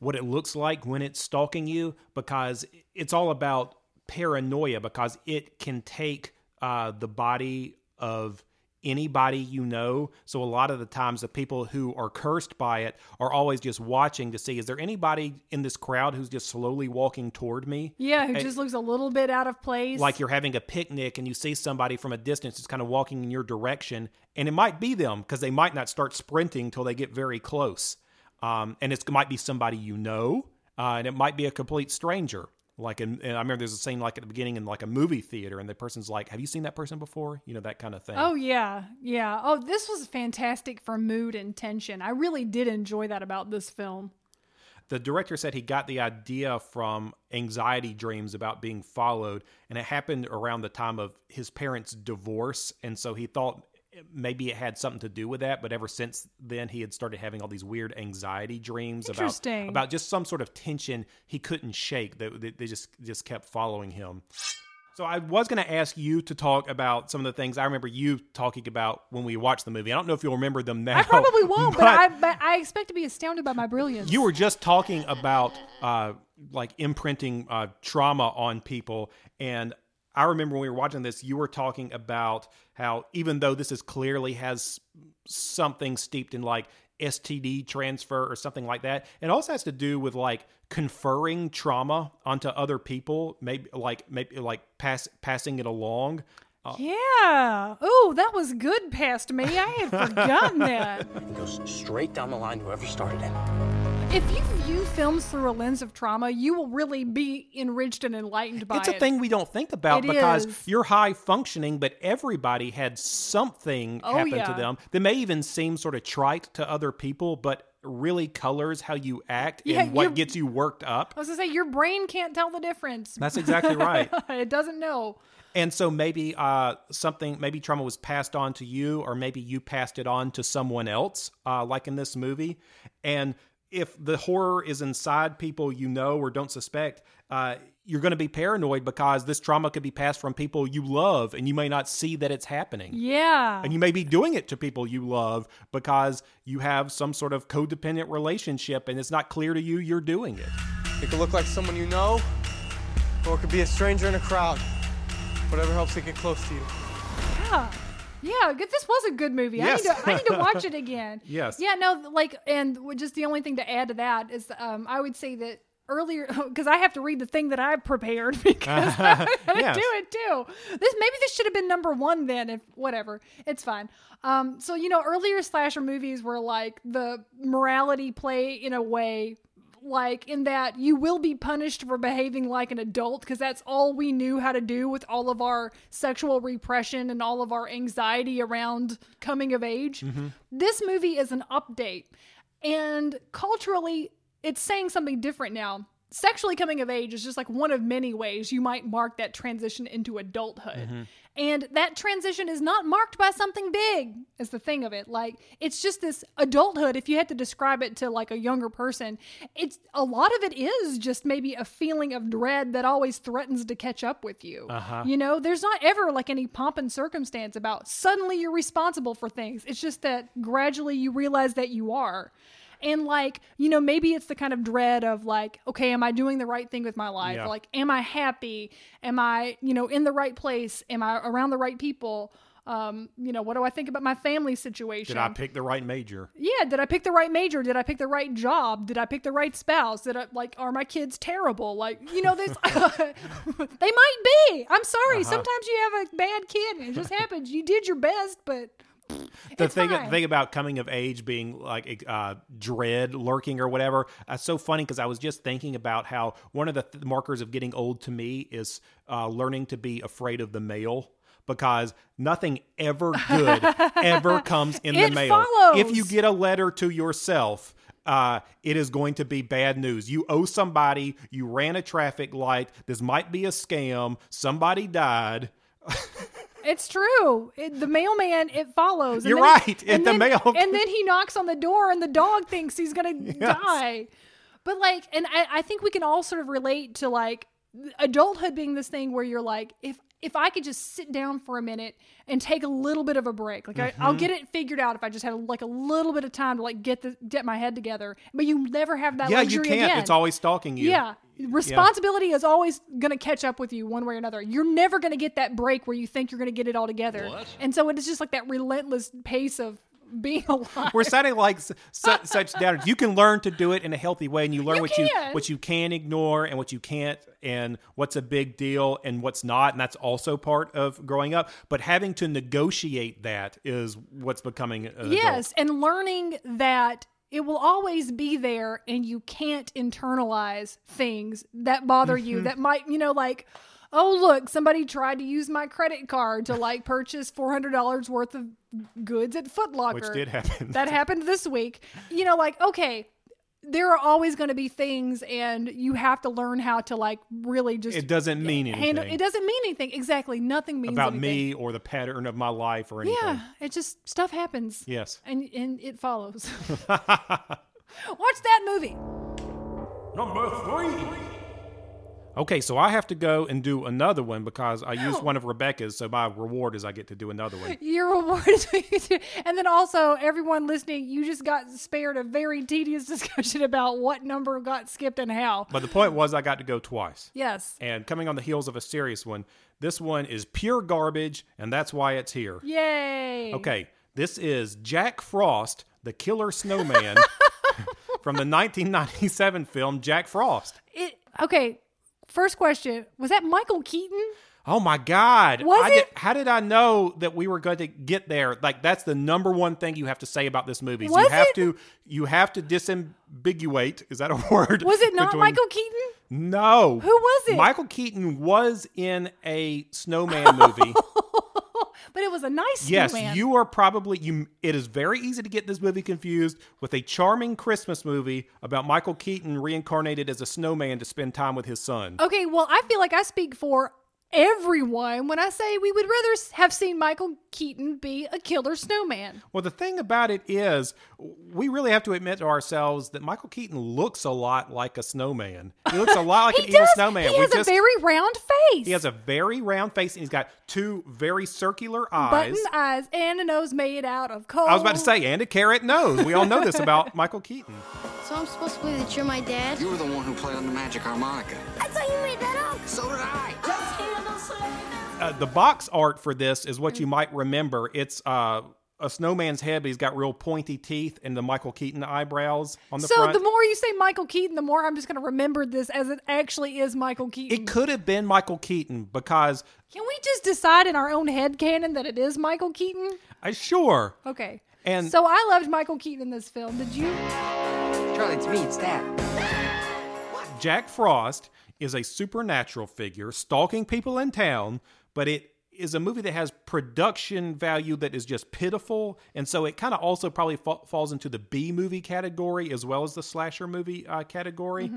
what it looks like when it's stalking you, because it's all about paranoia, because it can take uh, the body of anybody you know. So a lot of the times, the people who are cursed by it are always just watching to see is there anybody in this crowd who's just slowly walking toward me? yeah, who And- just looks a little bit out of place. like you're having a picnic and you see somebody from a distance just kind of walking in your direction and it might be them because they might not start sprinting till they get very close um, and it might be somebody you know uh, and it might be a complete stranger like in, and i remember there's a scene like at the beginning in like a movie theater and the person's like have you seen that person before you know that kind of thing Oh yeah, yeah. Oh, this was fantastic for mood and tension. I really did enjoy that about this film. the director said he got the idea from anxiety dreams about being followed and it happened around the time of his parents divorce and so he thought maybe it had something to do with that but ever since then he had started having all these weird anxiety dreams about about just some sort of tension he couldn't shake that that they just just kept following him so I was going to ask you to talk about some of the things I remember you talking about when we watched the movie. I don't know if you'll remember them now. I probably won't, but, I but I expect to be astounded by my brilliance. You were just talking about uh, like imprinting uh, trauma on people, and I remember when we were watching this, you were talking about how even though this is clearly has something steeped in like STD transfer or something like that, it also has to do with like conferring trauma onto other people, maybe like maybe like pass passing it along. Uh, Yeah. Oh, that was good past me. I had forgotten that. And goes straight down the line to whoever started it. If you view films through a lens of trauma, you will really be enriched and enlightened by it's it. It's a thing we don't think about It because is. you're high functioning, but everybody had something Oh, happen yeah. to them that may even seem sort of trite to other people, but really colors how you act Yeah, and what gets you worked up. I was gonna say your brain can't tell the difference. That's exactly right. it doesn't know. And so maybe uh, something, maybe trauma was passed on to you, or maybe you passed it on to someone else, uh, like in this movie. And if the horror is inside people you know or don't suspect, uh, you're going to be paranoid because this trauma could be passed from people you love, and you may not see that it's happening. Yeah. And you may be doing it to people you love because you have some sort of codependent relationship, and it's not clear to you you're doing it. It could look like someone you know, or it could be a stranger in a crowd. Whatever helps it get close to you. Yeah. Yeah, this was a good movie. Yes. I need to I need to watch it again. Yes. Yeah, no, like and just the only thing to add to that is um I would say that earlier because I have to read the thing that I prepared because I'm Yes. do it too. This maybe this should have been number one then if whatever. It's fine. Um so you know earlier slasher movies were like the morality play in a way like in that you will be punished for behaving like an adult because that's all we knew how to do with all of our sexual repression and all of our anxiety around coming of age. Mm-hmm. This movie is an update and culturally it's saying something different now. Sexually coming of age is just like one of many ways you might mark that transition into adulthood. Mm-hmm. And that transition is not marked by something big, is the thing of it. Like, it's just this adulthood. If you had to describe it to like a younger person, it's a lot of it is just maybe a feeling of dread that always threatens to catch up with you. Uh-huh. You know, there's not ever like any pomp and circumstance about suddenly you're responsible for things. It's just that gradually you realize that you are. And like, you know, maybe it's the kind of dread of like, okay, am I doing the right thing with my life? Yeah. Like, am I happy? Am I, you know, in the right place? Am I around the right people? Um, you know, what do I think about my family situation? Did I pick the right major? yeah, did I pick the right major? Did I pick the right job? Did I pick the right spouse? Did I like are my kids terrible? Like, you know, this they might be. I'm sorry. Uh-huh. Sometimes you have a bad kid and it just happens. You did your best, but the it's thing fine. thing about coming of age being like uh, dread lurking or whatever that's so funny because i was just thinking about how one of the th- markers of getting old to me is uh, learning to be afraid of the mail because nothing ever good ever comes in the mail follows. if you get a letter to yourself uh, it is going to be bad news. You owe somebody, you ran a traffic light, this might be a scam, somebody died. It's true. It, the mailman it follows. and You're then- right. and If the then- mail- and then he knocks on the door, and the dog thinks he's gonna Yes. die. But like, and I, I think we can all sort of relate to like adulthood being this thing where you're like, if if I could just sit down for a minute and take a little bit of a break, like I, I'll Mm-hmm. get it figured out if I just had like a little bit of time to like get the get my head together. But you never have that yeah, you can't. again. It's always stalking you. Yeah. Responsibility is always going to catch up with you one way or another. You're never going to get that break where you think you're going to get it all together. What? And so it is just like that relentless pace of being alive. We're sounding like s- su- such doubters. You can learn to do it in a healthy way, and you learn You what you what you can ignore and what you can't, and what's a big deal and what's not, and that's also part of growing up. But having to negotiate that is what's becoming yes. And learning that it will always be there and you can't internalize things that bother Mm-hmm. you that might, you know, like, oh, look, somebody tried to use my credit card to like purchase $400 worth of goods at Foot Locker. Which did happen. That happened this week. You know, like, okay, there are always going to be things and you have to learn how to like really just It doesn't mean handle anything it doesn't mean anything exactly nothing means about anything. me or the pattern of my life or anything. yeah it just stuff happens Yes. and and it follows watch that movie Number three. Okay, so I have to go and do another one because I used one of Rebecca's, so my reward is I get to do another one. your reward is and then also everyone listening you just got spared a very tedious discussion about what number got skipped and how But the point was I got to go twice. yes And coming on the heels of a serious one, this one is pure garbage, and that's why it's here. yay Okay, this is Jack Frost, the killer snowman from the 1997 film Jack Frost. it okay first question was that michael keaton Oh my God! Was I it? Did, how did I know that we were going to get there? Like that's the number one thing you have to say about this movie. is you have it? to you have to disambiguate. Is that a word? was it not between- michael keaton No. Who was it? Michael Keaton was in a snowman movie. but it was a nice Yes, snowman. you are probably you. It is very easy to get this movie confused with a charming Christmas movie about Michael Keaton reincarnated as a snowman to spend time with his son. Okay, well, I feel like I speak for everyone when I say we would rather have seen Michael Keaton be a killer snowman. Well, the thing about it is, we really have to admit to ourselves that Michael Keaton looks a lot like a snowman. He looks a lot like he an evil does. snowman. He We has just- a very round face. he has a very round face and he's got two very circular eyes. button eyes and a nose made out of coal. I was about to say, and a carrot nose. We all know this about Michael Keaton. So I'm supposed to believe that you're my dad? You were the one who played on the magic harmonica. I thought you made that up. So did I. Uh, the box art for this is what you might remember. It's uh, a snowman's head, but he's got real pointy teeth and the Michael Keaton eyebrows on the so front. the more you say Michael Keaton, the more I'm just going to remember this as it actually is Michael Keaton. it could have been Michael Keaton because, Can we just decide in our own head canon that it is Michael Keaton? uh, sure, Okay. And- so I loved Michael Keaton in this film. Did you? Charlie, it's me, it's Dad. Jack Frost is a supernatural figure stalking people in town, but it is a movie that has production value that is just pitiful, and so it kind of also probably fa- falls into the B movie category as well as the slasher movie uh, category.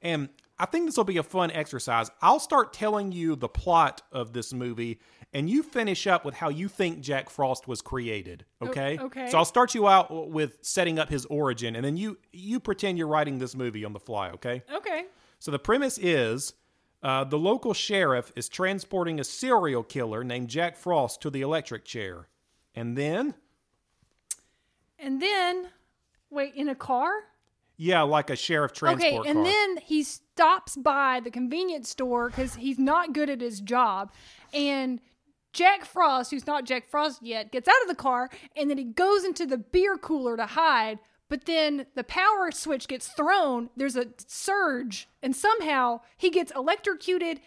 And I think this will be a fun exercise. I'll start telling you the plot of this movie, and you finish up with how you think Jack Frost was created. Okay. okay. So I'll start you out with setting up his origin, and then you you pretend you're writing this movie on the fly. Okay. Okay. So the premise is uh, the local sheriff is transporting a serial killer named Jack Frost to the electric chair. And then, And then Wait, in a car? Yeah, like a sheriff transport okay, and car. then he stops by the convenience store because he's not good at his job. And Jack Frost, who's not Jack Frost yet, gets out of the car and then he goes into the beer cooler to hide. But then the power switch gets thrown, there's a surge, and somehow he gets electrocuted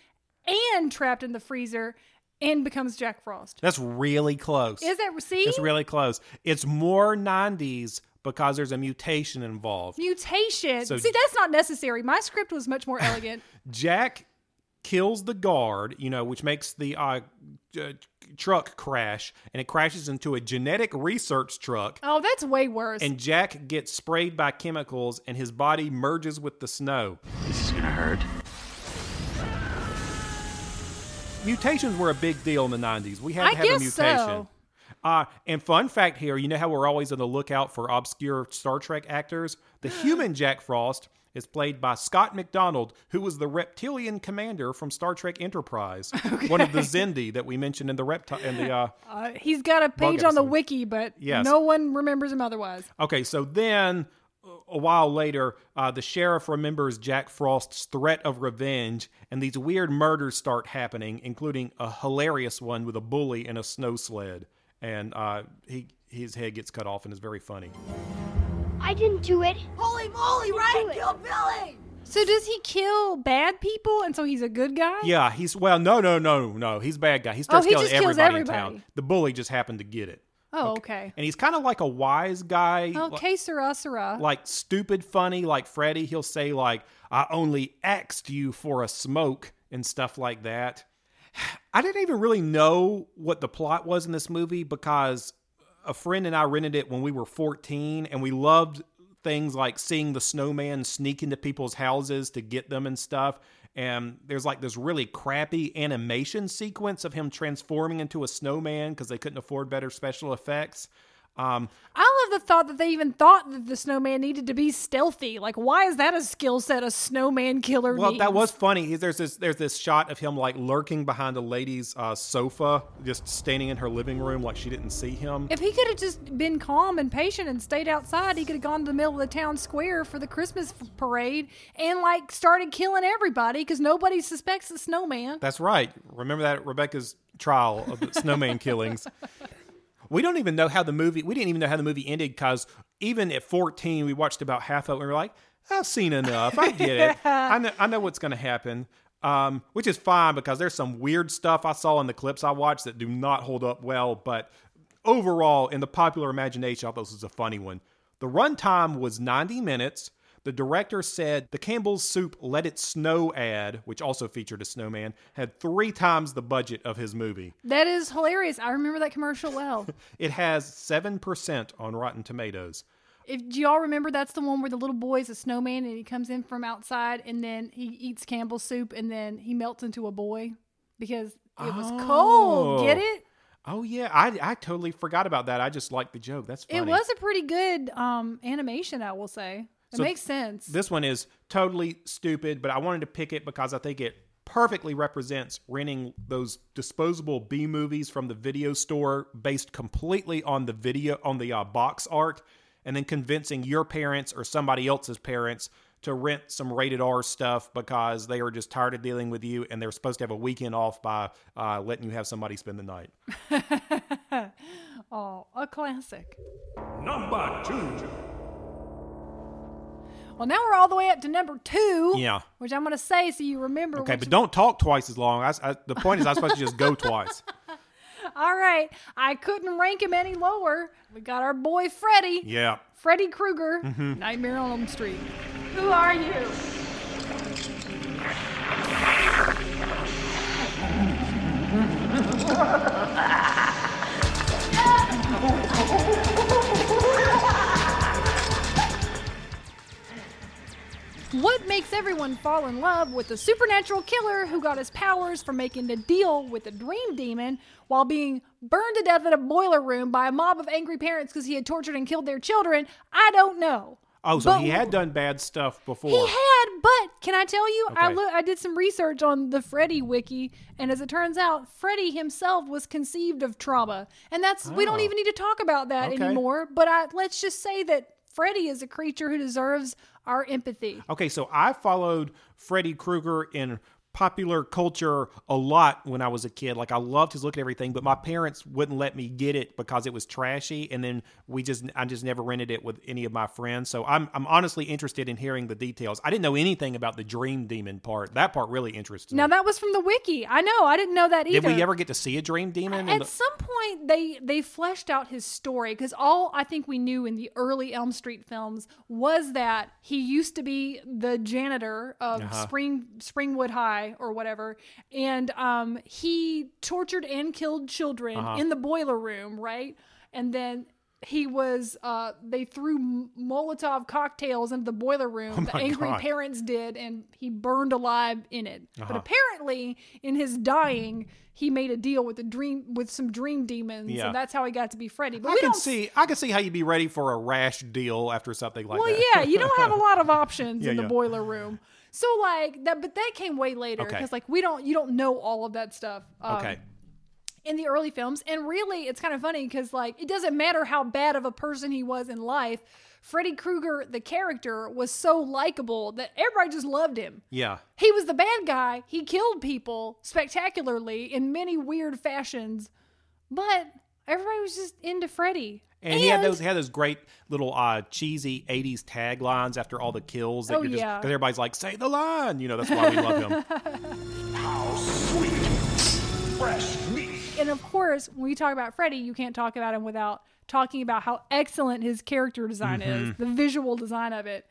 and trapped in the freezer and becomes Jack Frost. That's really close. Is that see? It's really close. It's more 90s because there's a mutation involved. Mutation. So- see, that's not necessary. My script was much more elegant. Jack kills the guard, you know, which makes the uh, uh, truck crash, and it crashes into a genetic research truck. oh, that's way worse. And Jack gets sprayed by chemicals, and his body merges with the snow. This is gonna hurt. Mutations were a big deal in the 90s. We had I to have a mutation. so. Uh, and fun fact here, you know how we're always on the lookout for obscure Star Trek actors? The human Jack Frost is played by Scott MacDonald, who was the reptilian commander from Star Trek Enterprise, one of the Xindi that we mentioned in the reptile in the uh, Uh, he's got a page on the wiki, but Yes. no one remembers him otherwise. Okay, so then a while later, uh, the sheriff remembers Jack Frost's threat of revenge, and these weird murders start happening, including a hilarious one with a bully and a snow sled. And uh, he his head gets cut off and is very funny. I didn't do it. Holy moly, Ryan killed Billy! So does he kill bad people, and so he's a good guy? Yeah, he's well, no, no, no, no, he's a bad guy. He oh, starts he killing just kills everybody, in everybody. town. The bully just happened to get it, Oh, okay. and he's kind of like a wise guy. Oh, li- que sera, sera. like stupid funny like Freddy. He'll say like, "I only asked you for a smoke" and stuff like that. I didn't even really know what the plot was in this movie because a friend and I rented it when we were 14 and we loved things like seeing the snowman sneak into people's houses to get them and stuff. And there's like this really crappy animation sequence of him transforming into a snowman because they couldn't afford better special effects. Um, I love the thought that they even thought that the snowman needed to be stealthy. Like, why is that a skill set a snowman killer Well, that was funny. There's this there's this shot of him like lurking behind a lady's uh, sofa, just standing in her living room like she didn't see him. If he could have just been calm and patient and stayed outside, he could have gone to the middle of the town square for the Christmas parade and like started killing everybody because nobody suspects the snowman. That's right. Remember that at Rebecca's trial of the snowman killings. We don't even know how the movie. We didn't even know how the movie ended because even at 14, we watched about half of it. and We were like, "I've seen enough. I get it. I know. I know what's going to happen." Um, which is fine because there's some weird stuff I saw in the clips I watched that do not hold up well. But overall, in the popular imagination, I thought this was a funny one. The runtime was 90 minutes. The director said the Campbell's Soup Let It Snow ad, which also featured a snowman, had three times the budget of his movie. That is hilarious. I remember that commercial well. It has 7% on Rotten Tomatoes. if do y'all remember that's the one where the little boy is a snowman and he comes in from outside and then he eats Campbell's soup and then he melts into a boy because it was cold. Get Oh. it? Oh, yeah. I, I totally forgot about that. I just liked the joke. That's funny. It was a pretty good um, animation, I will say. It So makes sense. This one is totally stupid, but I wanted to pick it because I think it perfectly represents renting those disposable B movies from the video store based completely on the video on the uh, box art and then convincing your parents or somebody else's parents to rent some rated R stuff because they are just tired of dealing with you and they're supposed to have a weekend off by uh, letting you have somebody spend the night. oh, a classic. Number two. Well, now we're all the way up to number two. Yeah. Which I'm going to say so you remember. Okay, which- but don't talk twice as long. I, I, the point is, I'm supposed to just go twice. All right. I couldn't rank him any lower. We got our boy Freddy. Yeah. Freddy Krueger. Mhm. Nightmare on Elm Street. Who are you? What makes everyone fall in love with the supernatural killer who got his powers from making a deal with the dream demon while being burned to death in a boiler room by a mob of angry parents because he had tortured and killed their children? I don't know. Oh, so But he had done bad stuff before. He had, but can I tell you? I Okay. look, I did some research on the Freddy wiki, and as it turns out, Freddy himself was conceived of trauma, and that's we don't Oh. even need to talk about that Okay. anymore. But I let's just say that Freddy is a creature who deserves our empathy. Okay, so I followed Freddy Krueger in popular culture a lot when I was a kid. Like I loved his look at everything, but my parents wouldn't let me get it because it was trashy, and then we just I just never rented it with any of my friends. So I'm I'm honestly interested in hearing the details. I didn't know anything about the dream demon part. That part really interests me. Now that was from the wiki. I know. I didn't know that either. Did we ever get to see a dream demon? At the- some point, they they fleshed out his story because all I think we knew in the early Elm Street films was that he used to be the janitor of Uh-huh. Spring Springwood High or whatever, and um, he tortured and killed children Uh-huh. in the boiler room, right? And then he was uh, they threw Molotov cocktails into the boiler room. the Oh my angry God. parents did, and he burned alive in it. But Uh-huh. apparently, in his dying, he made a deal with the dream with some dream demons, Yeah. and that's how he got to be Freddy. But I can see I can see how you'd be ready for a rash deal after something like Well, that. Well yeah, you don't have a lot of options Yeah, in the yeah. boiler room. So like that, but that came way later Okay. because like we don't you don't know all of that stuff. um, Okay. in the early films. And really, it's kind of funny because, like, it doesn't matter how bad of a person he was in life. Freddy Krueger, the character, was so likable that everybody just loved him. Yeah. He was the bad guy. He killed people spectacularly in many weird fashions, but everybody was just into Freddy. And, he had those he had those great little uh, cheesy '80s taglines after all the kills that Oh, you're just yeah. because everybody's like, "Say the line," you know. That's why we love him. How sweet. Fresh meat. and of course, when we talk about Freddy, you can't talk about him without talking about how excellent his character design is, Mm-hmm. the visual design of it.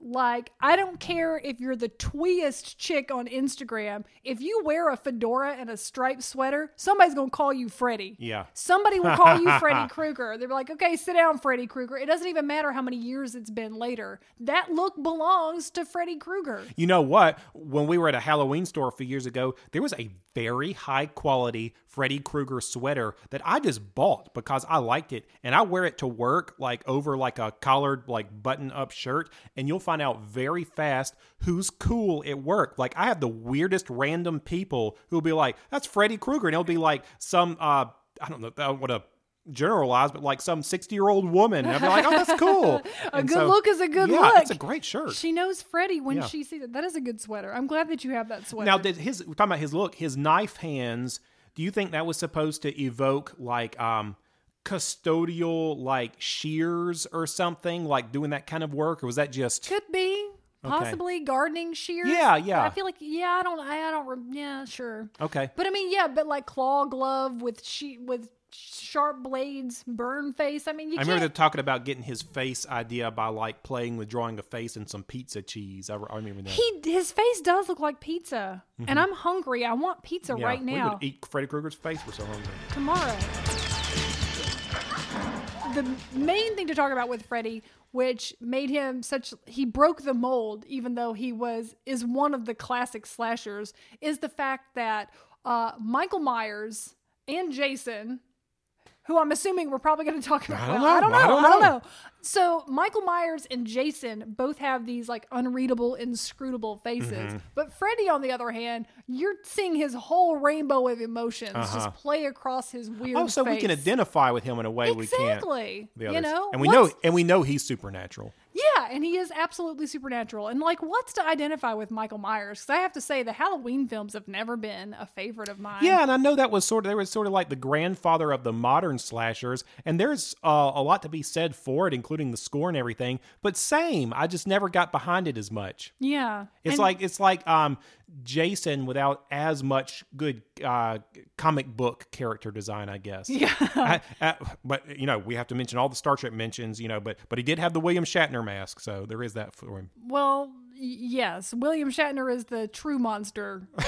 Like, I don't care if you're the tweest chick on Instagram. If you wear a fedora and a striped sweater, somebody's gonna call you Freddy. Yeah. Somebody will call you Freddy Krueger. They're like, okay, sit down, Freddy Krueger. It doesn't even matter how many years it's been later. That look belongs to Freddy Krueger. You know what? When we were at a Halloween store a few years ago, there was a very high quality Freddy Krueger sweater that I just bought because I liked it, and I wear it to work like over like a collared like button up shirt, and you'll find out very fast who's cool at work. Like I have the weirdest random people who'll be like, "That's Freddy Krueger," and it'll be like some uh I don't know I don't want to generalize, but like some sixty year old woman, and I'll be like, "Oh, that's cool." A And good so- look is a good look. yeah, look. it's a great shirt. She knows Freddy when Yeah. she sees it. That is a good sweater. I'm glad that you have that sweater. Now, did his we're talking about his look, his knife hands? Do you think that was supposed to evoke like um custodial like shears or something, like doing that kind of work, or was that just Could be possibly gardening shears. Yeah, yeah. I feel like yeah. I don't. I, don't. Yeah, sure. okay? But I mean, yeah. But like claw glove with she with sharp blades, burn face. I mean, you I remember they're talking about getting his face idea by like playing with drawing a face and some pizza cheese. I, I remember that. He his face does look like pizza, and I'm hungry. I want pizza Mm-hmm. Yeah, right we now. would eat Freddy Krueger's face. We're so hungry. tomorrow. The main thing to talk about with Freddy, which made him such he broke the mold, even though he was is one of the classic slashers, is the fact that uh, Michael Myers and Jason, who I'm assuming we're probably going to talk about. I don't well, I know. don't know. I don't I don't know. know. So Michael Myers and Jason both have these like unreadable, inscrutable faces. Mm-hmm. But Freddy, on the other hand, you're seeing his whole rainbow of emotions just play across his weird. Uh-huh. Oh, so we can identify with him in a way we can't. Exactly. You know, and we know and we know he's supernatural. Yeah, and he is absolutely supernatural. And like, what's to identify with Michael Myers? Because I have to say, the Halloween films have never been a favorite of mine. Yeah, and I know that was sort of there was sort of like the grandfather of the modern slashers, and there's uh, a lot to be said for it, including the score and everything. But same, I just never got behind it as much. yeah. It's And- like it's like um, Jason without as much good uh, comic book character design, I guess. Yeah. I- I- but you know, we have to mention all the Star Trek mentions, you know. But but he did have the William Shatner mask, so there is that for him. Well, yes, William Shatner is the true monster.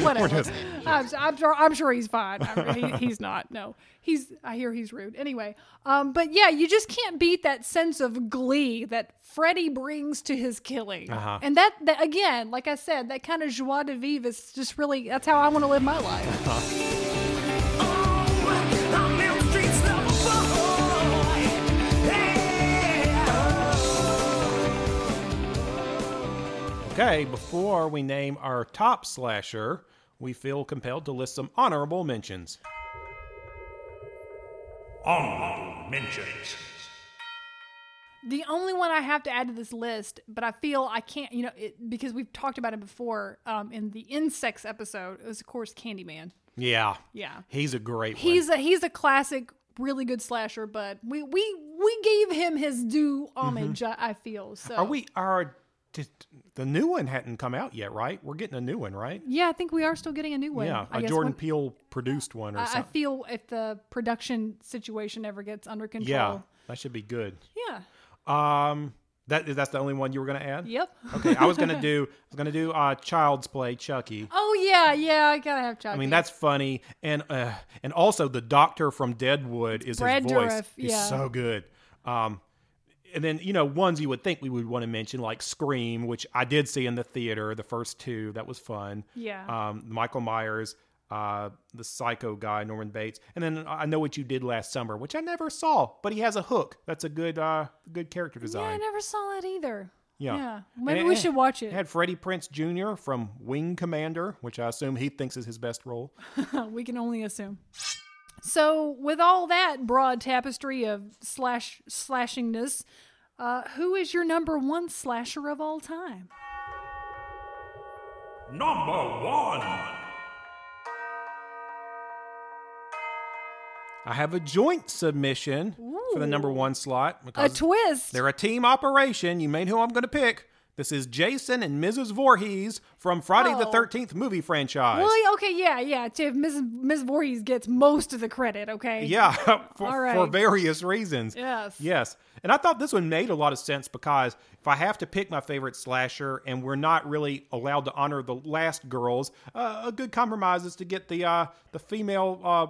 Whatever. I'm, I'm, sure, I'm sure he's fine. I mean, he, he's not. No, he's. I hear he's rude. Anyway, um, but yeah, you just can't beat that sense of glee that Freddy brings to his killing, Uh-huh. and that, that again, like I said, that kind of joie de vivre is just really. That's how I want to live my life. Okay, before we name our top slasher, we feel compelled to list some honorable mentions. Honorable mentions. The only one I have to add to this list, but I feel I can't, you know, it, because we've talked about it before um, in the insects episode. It was, of course, Candyman. Yeah. Yeah. He's a great one. He's a he's a classic, really good slasher, but we we we gave him his due homage. I, I feel so. Mm-hmm. Are we are the new one hadn't come out yet, right? We're getting a new one, right? Yeah, I think we are still getting a new one. yeah, I a Jordan Peele produced one or I, I feel if the production situation ever gets under control. yeah, that should be good. Yeah. Um, that that's the only one you were going to add. Yep. Okay, I was going to do I was to do uh, Child's Play, Chucky. Oh yeah, yeah. I gotta have Chucky. I mean that's funny, and uh, and also the doctor from Deadwood is Brad his voice. Dourif, He's yeah. so good. Um, and then you know ones you would think we would want to mention like Scream, which I did see in the theater, the first two. That was fun. Yeah. Um, Michael Myers, uh, the Psycho guy, Norman Bates, and then I know what you did last summer, which I never saw, but he has a hook. That's a good uh, good character design. yeah. I never saw that either. Yeah. Yeah. Maybe And we it- should watch it. It had Freddie Prinze Jr. from Wing Commander, which I assume he thinks is his best role. we can only assume. So, with all that broad tapestry of slash slashingness, uh, who is your number one slasher of all time? Number one. I have a joint submission for the number one slot. A twist. They're a team operation. You made who I'm going to pick. This is Jason and Mrs. Voorhees from Friday the Oh. 13th movie franchise. Well, okay, yeah, yeah. Mrs. Ms. Voorhees gets most of the credit. Okay. Yeah, for, right. for various reasons. Yes. Yes. And I thought this one made a lot of sense because if I have to pick my favorite slasher and we're not really allowed to honor the last girls, uh, a good compromise is to get the uh, the female uh,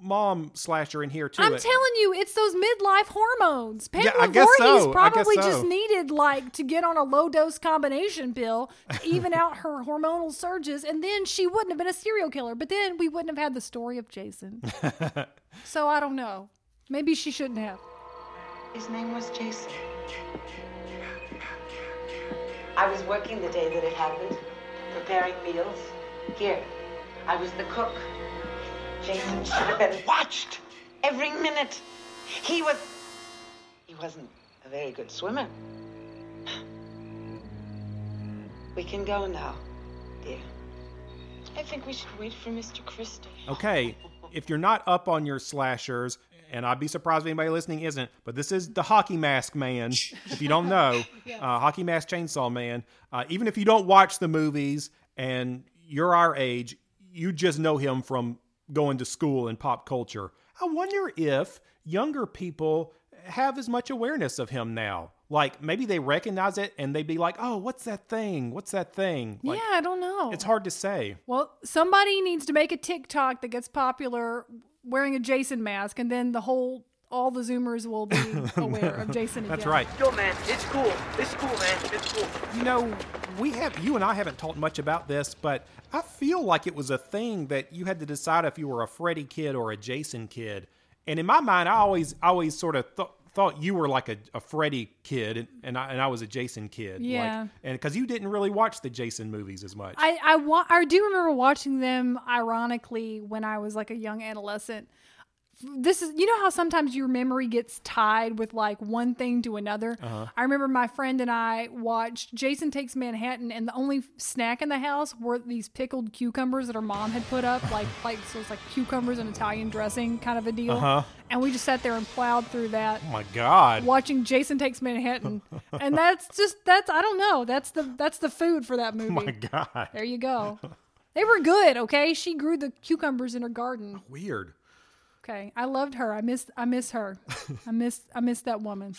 mom slasher in here too. I'm It- telling you, it's those midlife hormones. Pamela I guess Voorhees so. I guess probably so. just needed like to get on a low dose combination pill to even out her hormonal surges, and then she wouldn't have been a serial killer. But then we wouldn't have had the story of Jason. so I don't know. Maybe she shouldn't have. His name was Jason. I was working the day that it happened, preparing meals. Here, I was the cook. Jason should have been watched every minute. He was. He wasn't a very good swimmer. We can go now, dear. I think we should wait for Mr. Christy. Okay, if you're not up on your slashers, and I'd be surprised if anybody listening isn't, but this is the Hockey Mask Man. If you don't know, uh, Hockey Mask Chainsaw Man. Uh, even if you don't watch the movies and you're our age, you just know him from going to school and pop culture. I wonder if younger people have as much awareness of him now. Like maybe they recognize it and they'd be like, "Oh, what's that thing? What's that thing?" Like, yeah, I don't know. it's hard to say. Well, somebody needs to make a TikTok that gets popular wearing a Jason mask, and then the whole all the Zoomers will be aware of Jason. Again. That's right. Yo, man, it's cool. It's cool, man. It's cool. You know, we have you and I haven't talked much about this, but I feel like it was a thing that you had to decide if you were a Freddy kid or a Jason kid. And in my mind, I always always sort of th- thought you were like a, a Freddy kid, and, and I and I was a Jason kid. Yeah. Like, and because you didn't really watch the Jason movies as much. I I, wa- I do remember watching them ironically when I was like a young adolescent. This is you know how sometimes your memory gets tied with like one thing to another. Uh-huh. I remember my friend and I watched Jason Takes Manhattan, and the only snack in the house were these pickled cucumbers that her mom had put up, like like so it's like cucumbers and Italian dressing kind of a deal. Uh-huh. And we just sat there and plowed through that. oh my God! watching Jason Takes Manhattan, and that's just that's I don't know that's the that's the food for that movie. Oh my God! There you go. They were good. Okay, she grew the cucumbers in her garden. Weird. Okay, I loved her. I miss I miss her. I miss I miss that woman.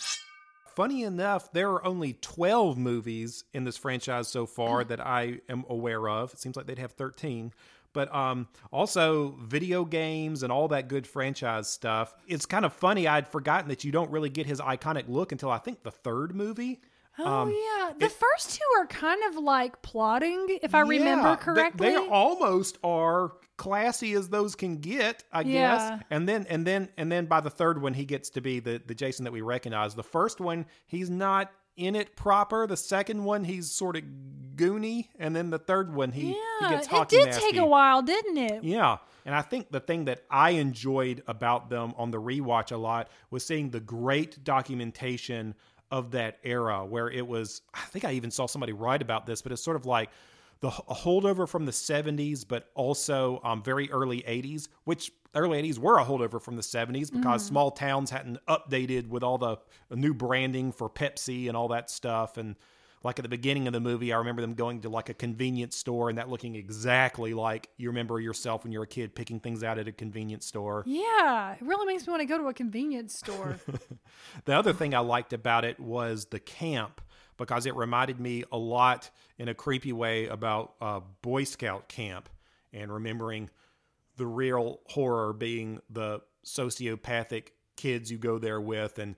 Funny enough, there are only 12 movies in this franchise so far that I am aware of. It seems like they'd have 13. But um, also video games and all that good franchise stuff. It's kind of funny. I'd forgotten that you don't really get his iconic look until I think the third movie. Oh Um, yeah, the first two are kind of like plotting, if I Yeah, remember they- correctly. They, almost are classy as those can get, I Yeah. guess. And then and then and then by the third one he gets to be the the Jason that we recognize. The first one he's not in it proper. The second one he's sort of goony, and then the third one he, he yeah, gets it hockey did take a while, didn't it? Yeah. And I think the thing that I enjoyed about them on the rewatch a lot was seeing the great documentation of that era where it was. I think I even saw somebody write about this, but it's sort of like the a holdover from the 70s, but also um, very early 80s, which early 80s were a holdover from the 70s because Mhm. small towns hadn't updated with all the new branding for Pepsi and all that stuff. And like at the beginning of the movie, I remember them going to like a convenience store and that looking exactly like you remember yourself when you were a kid picking things out at a convenience store. Yeah, it really makes me want to go to a convenience store. The other thing I liked about it was the camp because it reminded me a lot in a creepy way about uh, Boy Scout camp and remembering the real horror being the sociopathic kids you go there with and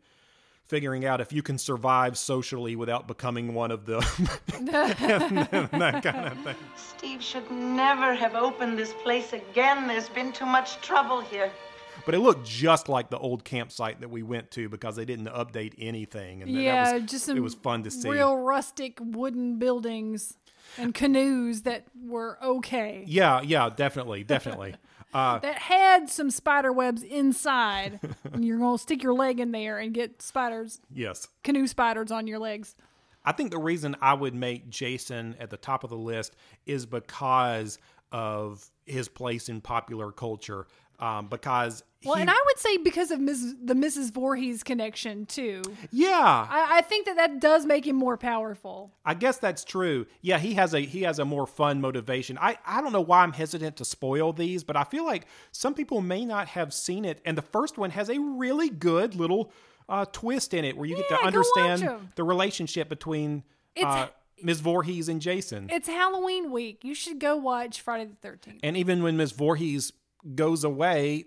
figuring out if you can survive socially without becoming one of them. and that kind of thing. Steve should never have opened this place again. There's been too much trouble here. But it looked just like the old campsite that we went to because they didn't update anything. And yeah, that was, just some it was fun to see. real rustic wooden buildings and canoes that were okay. Yeah, yeah, definitely, definitely. Uh, that had some spider webs inside. and you're gonna stick your leg in there and get spiders, yes. canoe spiders on your legs. I think the reason I would make Jason at the top of the list is because of his place in popular culture. Um, because Well, he- and I would say because of Ms., the Mrs. Voorhees connection too. yeah, I, I think that that does make him more powerful. I guess that's true. Yeah, he has a he has a more fun motivation. I I don't know why I'm hesitant to spoil these, but I feel like some people may not have seen it. And the first one has a really good little uh, twist in it where you get to understand the relationship between uh, Ms. Voorhees and Jason. It's Halloween week. You should go watch Friday the Thirteenth. and even when Ms. Voorhees goes away,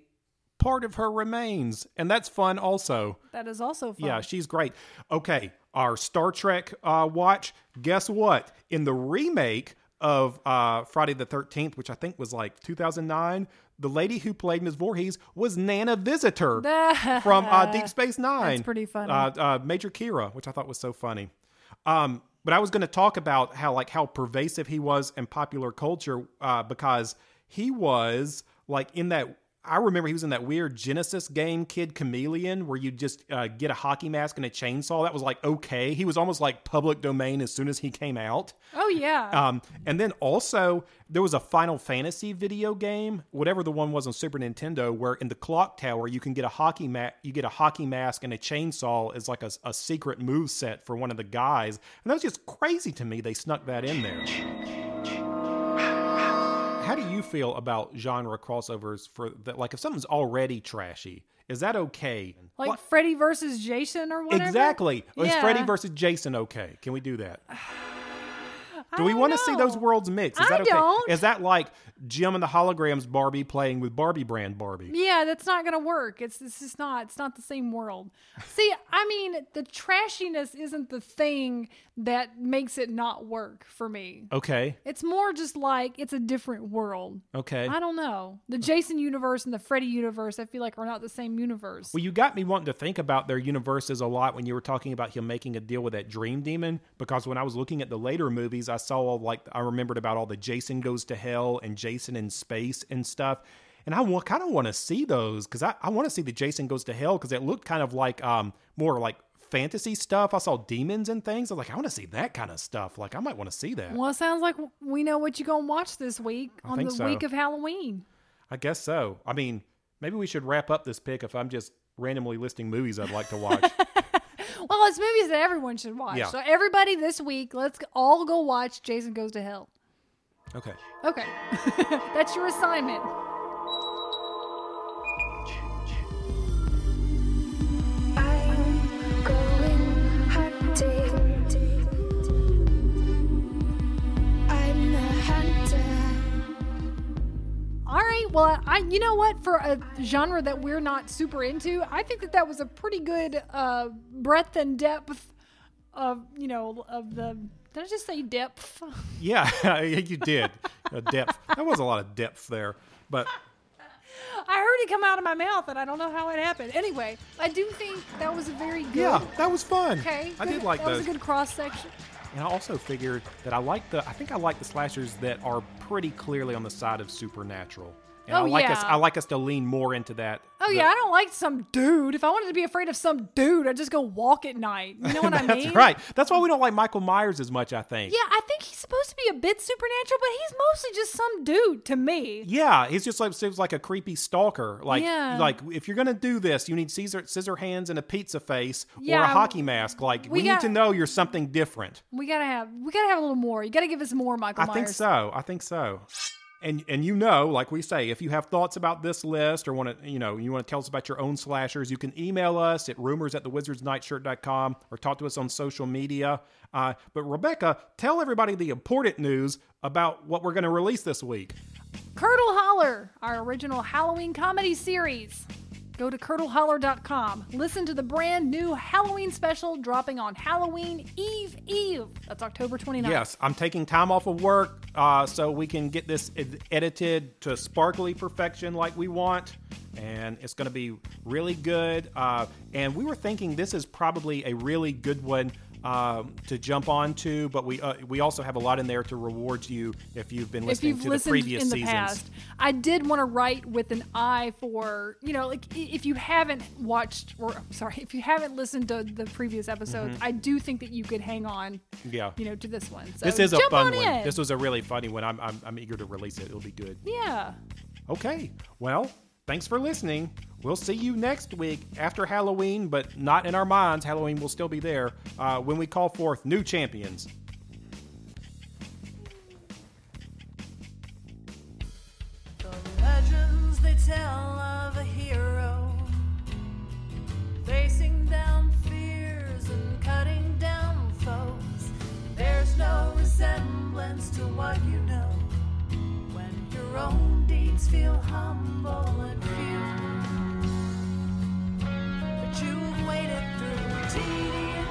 part of her remains, and that's fun also. That is also fun. Yeah, she's great. Okay, our Star Trek uh, watch. Guess what? In the remake of uh, Friday the Thirteenth, which I think was like 2009, the lady who played Ms. Voorhees was Nana Visitor from uh, Deep Space Nine. That's pretty funny. Uh, uh, Major Kira, which I thought was so funny. Um, but I was going to talk about how like how pervasive he was in popular culture uh, because he was like in that. I remember he was in that weird Genesis game, Kid Chameleon, where you just uh, get a hockey mask and a chainsaw. That was like okay. He was almost like public domain as soon as he came out. Oh yeah. Um, and then also there was a Final Fantasy video game, whatever the one was on Super Nintendo, where in the clock tower you can get a hockey mat, you get a hockey mask and a chainsaw as like a, a secret move set for one of the guys, and that was just crazy to me. They snuck that in there. How do you feel about genre crossovers for that? Like if something's already trashy, is that okay? like Freddy versus Jason or whatever. Exactly. Is Freddy versus Jason okay? Can we do that? Do we want to see those worlds mix? Is I that okay? don't. Is that like Jem and the Holograms Barbie playing with Barbie brand Barbie? Yeah, that's not gonna work. It's it's just not. It's not the same world. See, I mean, the trashiness isn't the thing that makes it not work for me. Okay. It's more just like it's a different world. Okay. I don't know. The Jason universe and the Freddy universe, I feel like are not the same universe. Well, you got me wanting to think about their universes a lot when you were talking about him making a deal with that Dream Demon. Because when I was looking at the later movies, I saw like I remembered about all the Jason Goes to Hell and Jason in Space and stuff. And I kind of want to see those because I, I want to see the Jason Goes to Hell because it looked kind of like um more like fantasy stuff. I saw demons and things. I was like, I want to see that kind of stuff. Like, I might want to see that. Well, it sounds like we know what you're gonna watch this week I on the so. week of Halloween. I guess so. I mean, maybe we should wrap up this pick if I'm just randomly listing movies I'd like to watch. Well, it's movies that everyone should watch. Yeah. So everybody this week, let's all go watch Jason Goes to Hell. okay. Okay, that's your assignment. Well, I you know what for a genre that we're not super into, I think that that was a pretty good uh, breadth and depth of you know of the. Did I just say depth? Yeah, you did. A depth. There was a lot of depth there, but I heard it come out of my mouth, and I don't know how it happened. Anyway, I do think that was a very good. yeah, that was fun. Okay. I good- did like that those. was a good cross section. And I also figured that I like the. I think I like the slashers that are pretty clearly on the side of supernatural. And Oh, I like us yeah. I like us to lean more into that. Oh The- yeah, I don't like some dude. If I wanted to be afraid of some dude, I'd just go walk at night. You know what I That's mean? right. That's why we don't like Michael Myers as much, I think. Yeah, I think he's supposed to be a bit supernatural, but he's mostly just some dude to me. Yeah, he's just like seems like a creepy stalker. Like, Yeah. like if you're gonna do this, you need scissor scissor hands and a pizza face or a hockey mask. Like, we, we need to know you're something different. We gotta have we gotta have a little more. You gotta give us more, Michael I Myers. I think so. I think so. And and you know, like we say, if you have thoughts about this list or want to, you know, you want to tell us about your own slashers, you can email us at rumors at thewizardsnightshirt.com or talk to us on social media. Uh, but Rebecca, tell everybody the important news about what we're going to release this week. Curdle Holler, our original Halloween comedy series. Go to curdleholler.com. Listen to the brand new Halloween special dropping on Halloween Eve Eve. That's October 29th. Yes, I'm taking time off of work uh, so we can get this ed- edited to sparkly perfection like we want. And it's going to be really good. Uh, and we were thinking this is probably a really good one um, to jump onto, but we uh, we also have a lot in there to reward you if you've been listening you've to the previous in the seasons. past. I did want to write with an eye for, you know, like if you haven't watched or sorry, if you haven't listened to the previous episodes, Mhm. I do think that you could hang on, Yeah. you know, to this one. So this is a fun on one. in. This was a really funny one. I'm, I'm, I'm eager to release it. It'll be good. yeah. Okay. Well, thanks for listening. We'll see you next week after Halloween, but not in our minds. Halloween will still be there uh, when we call forth new champions. The legends they tell of a hero facing down fears and cutting down foes. There's no resemblance to what you know when your own deeds feel humble and you've waited through tedious.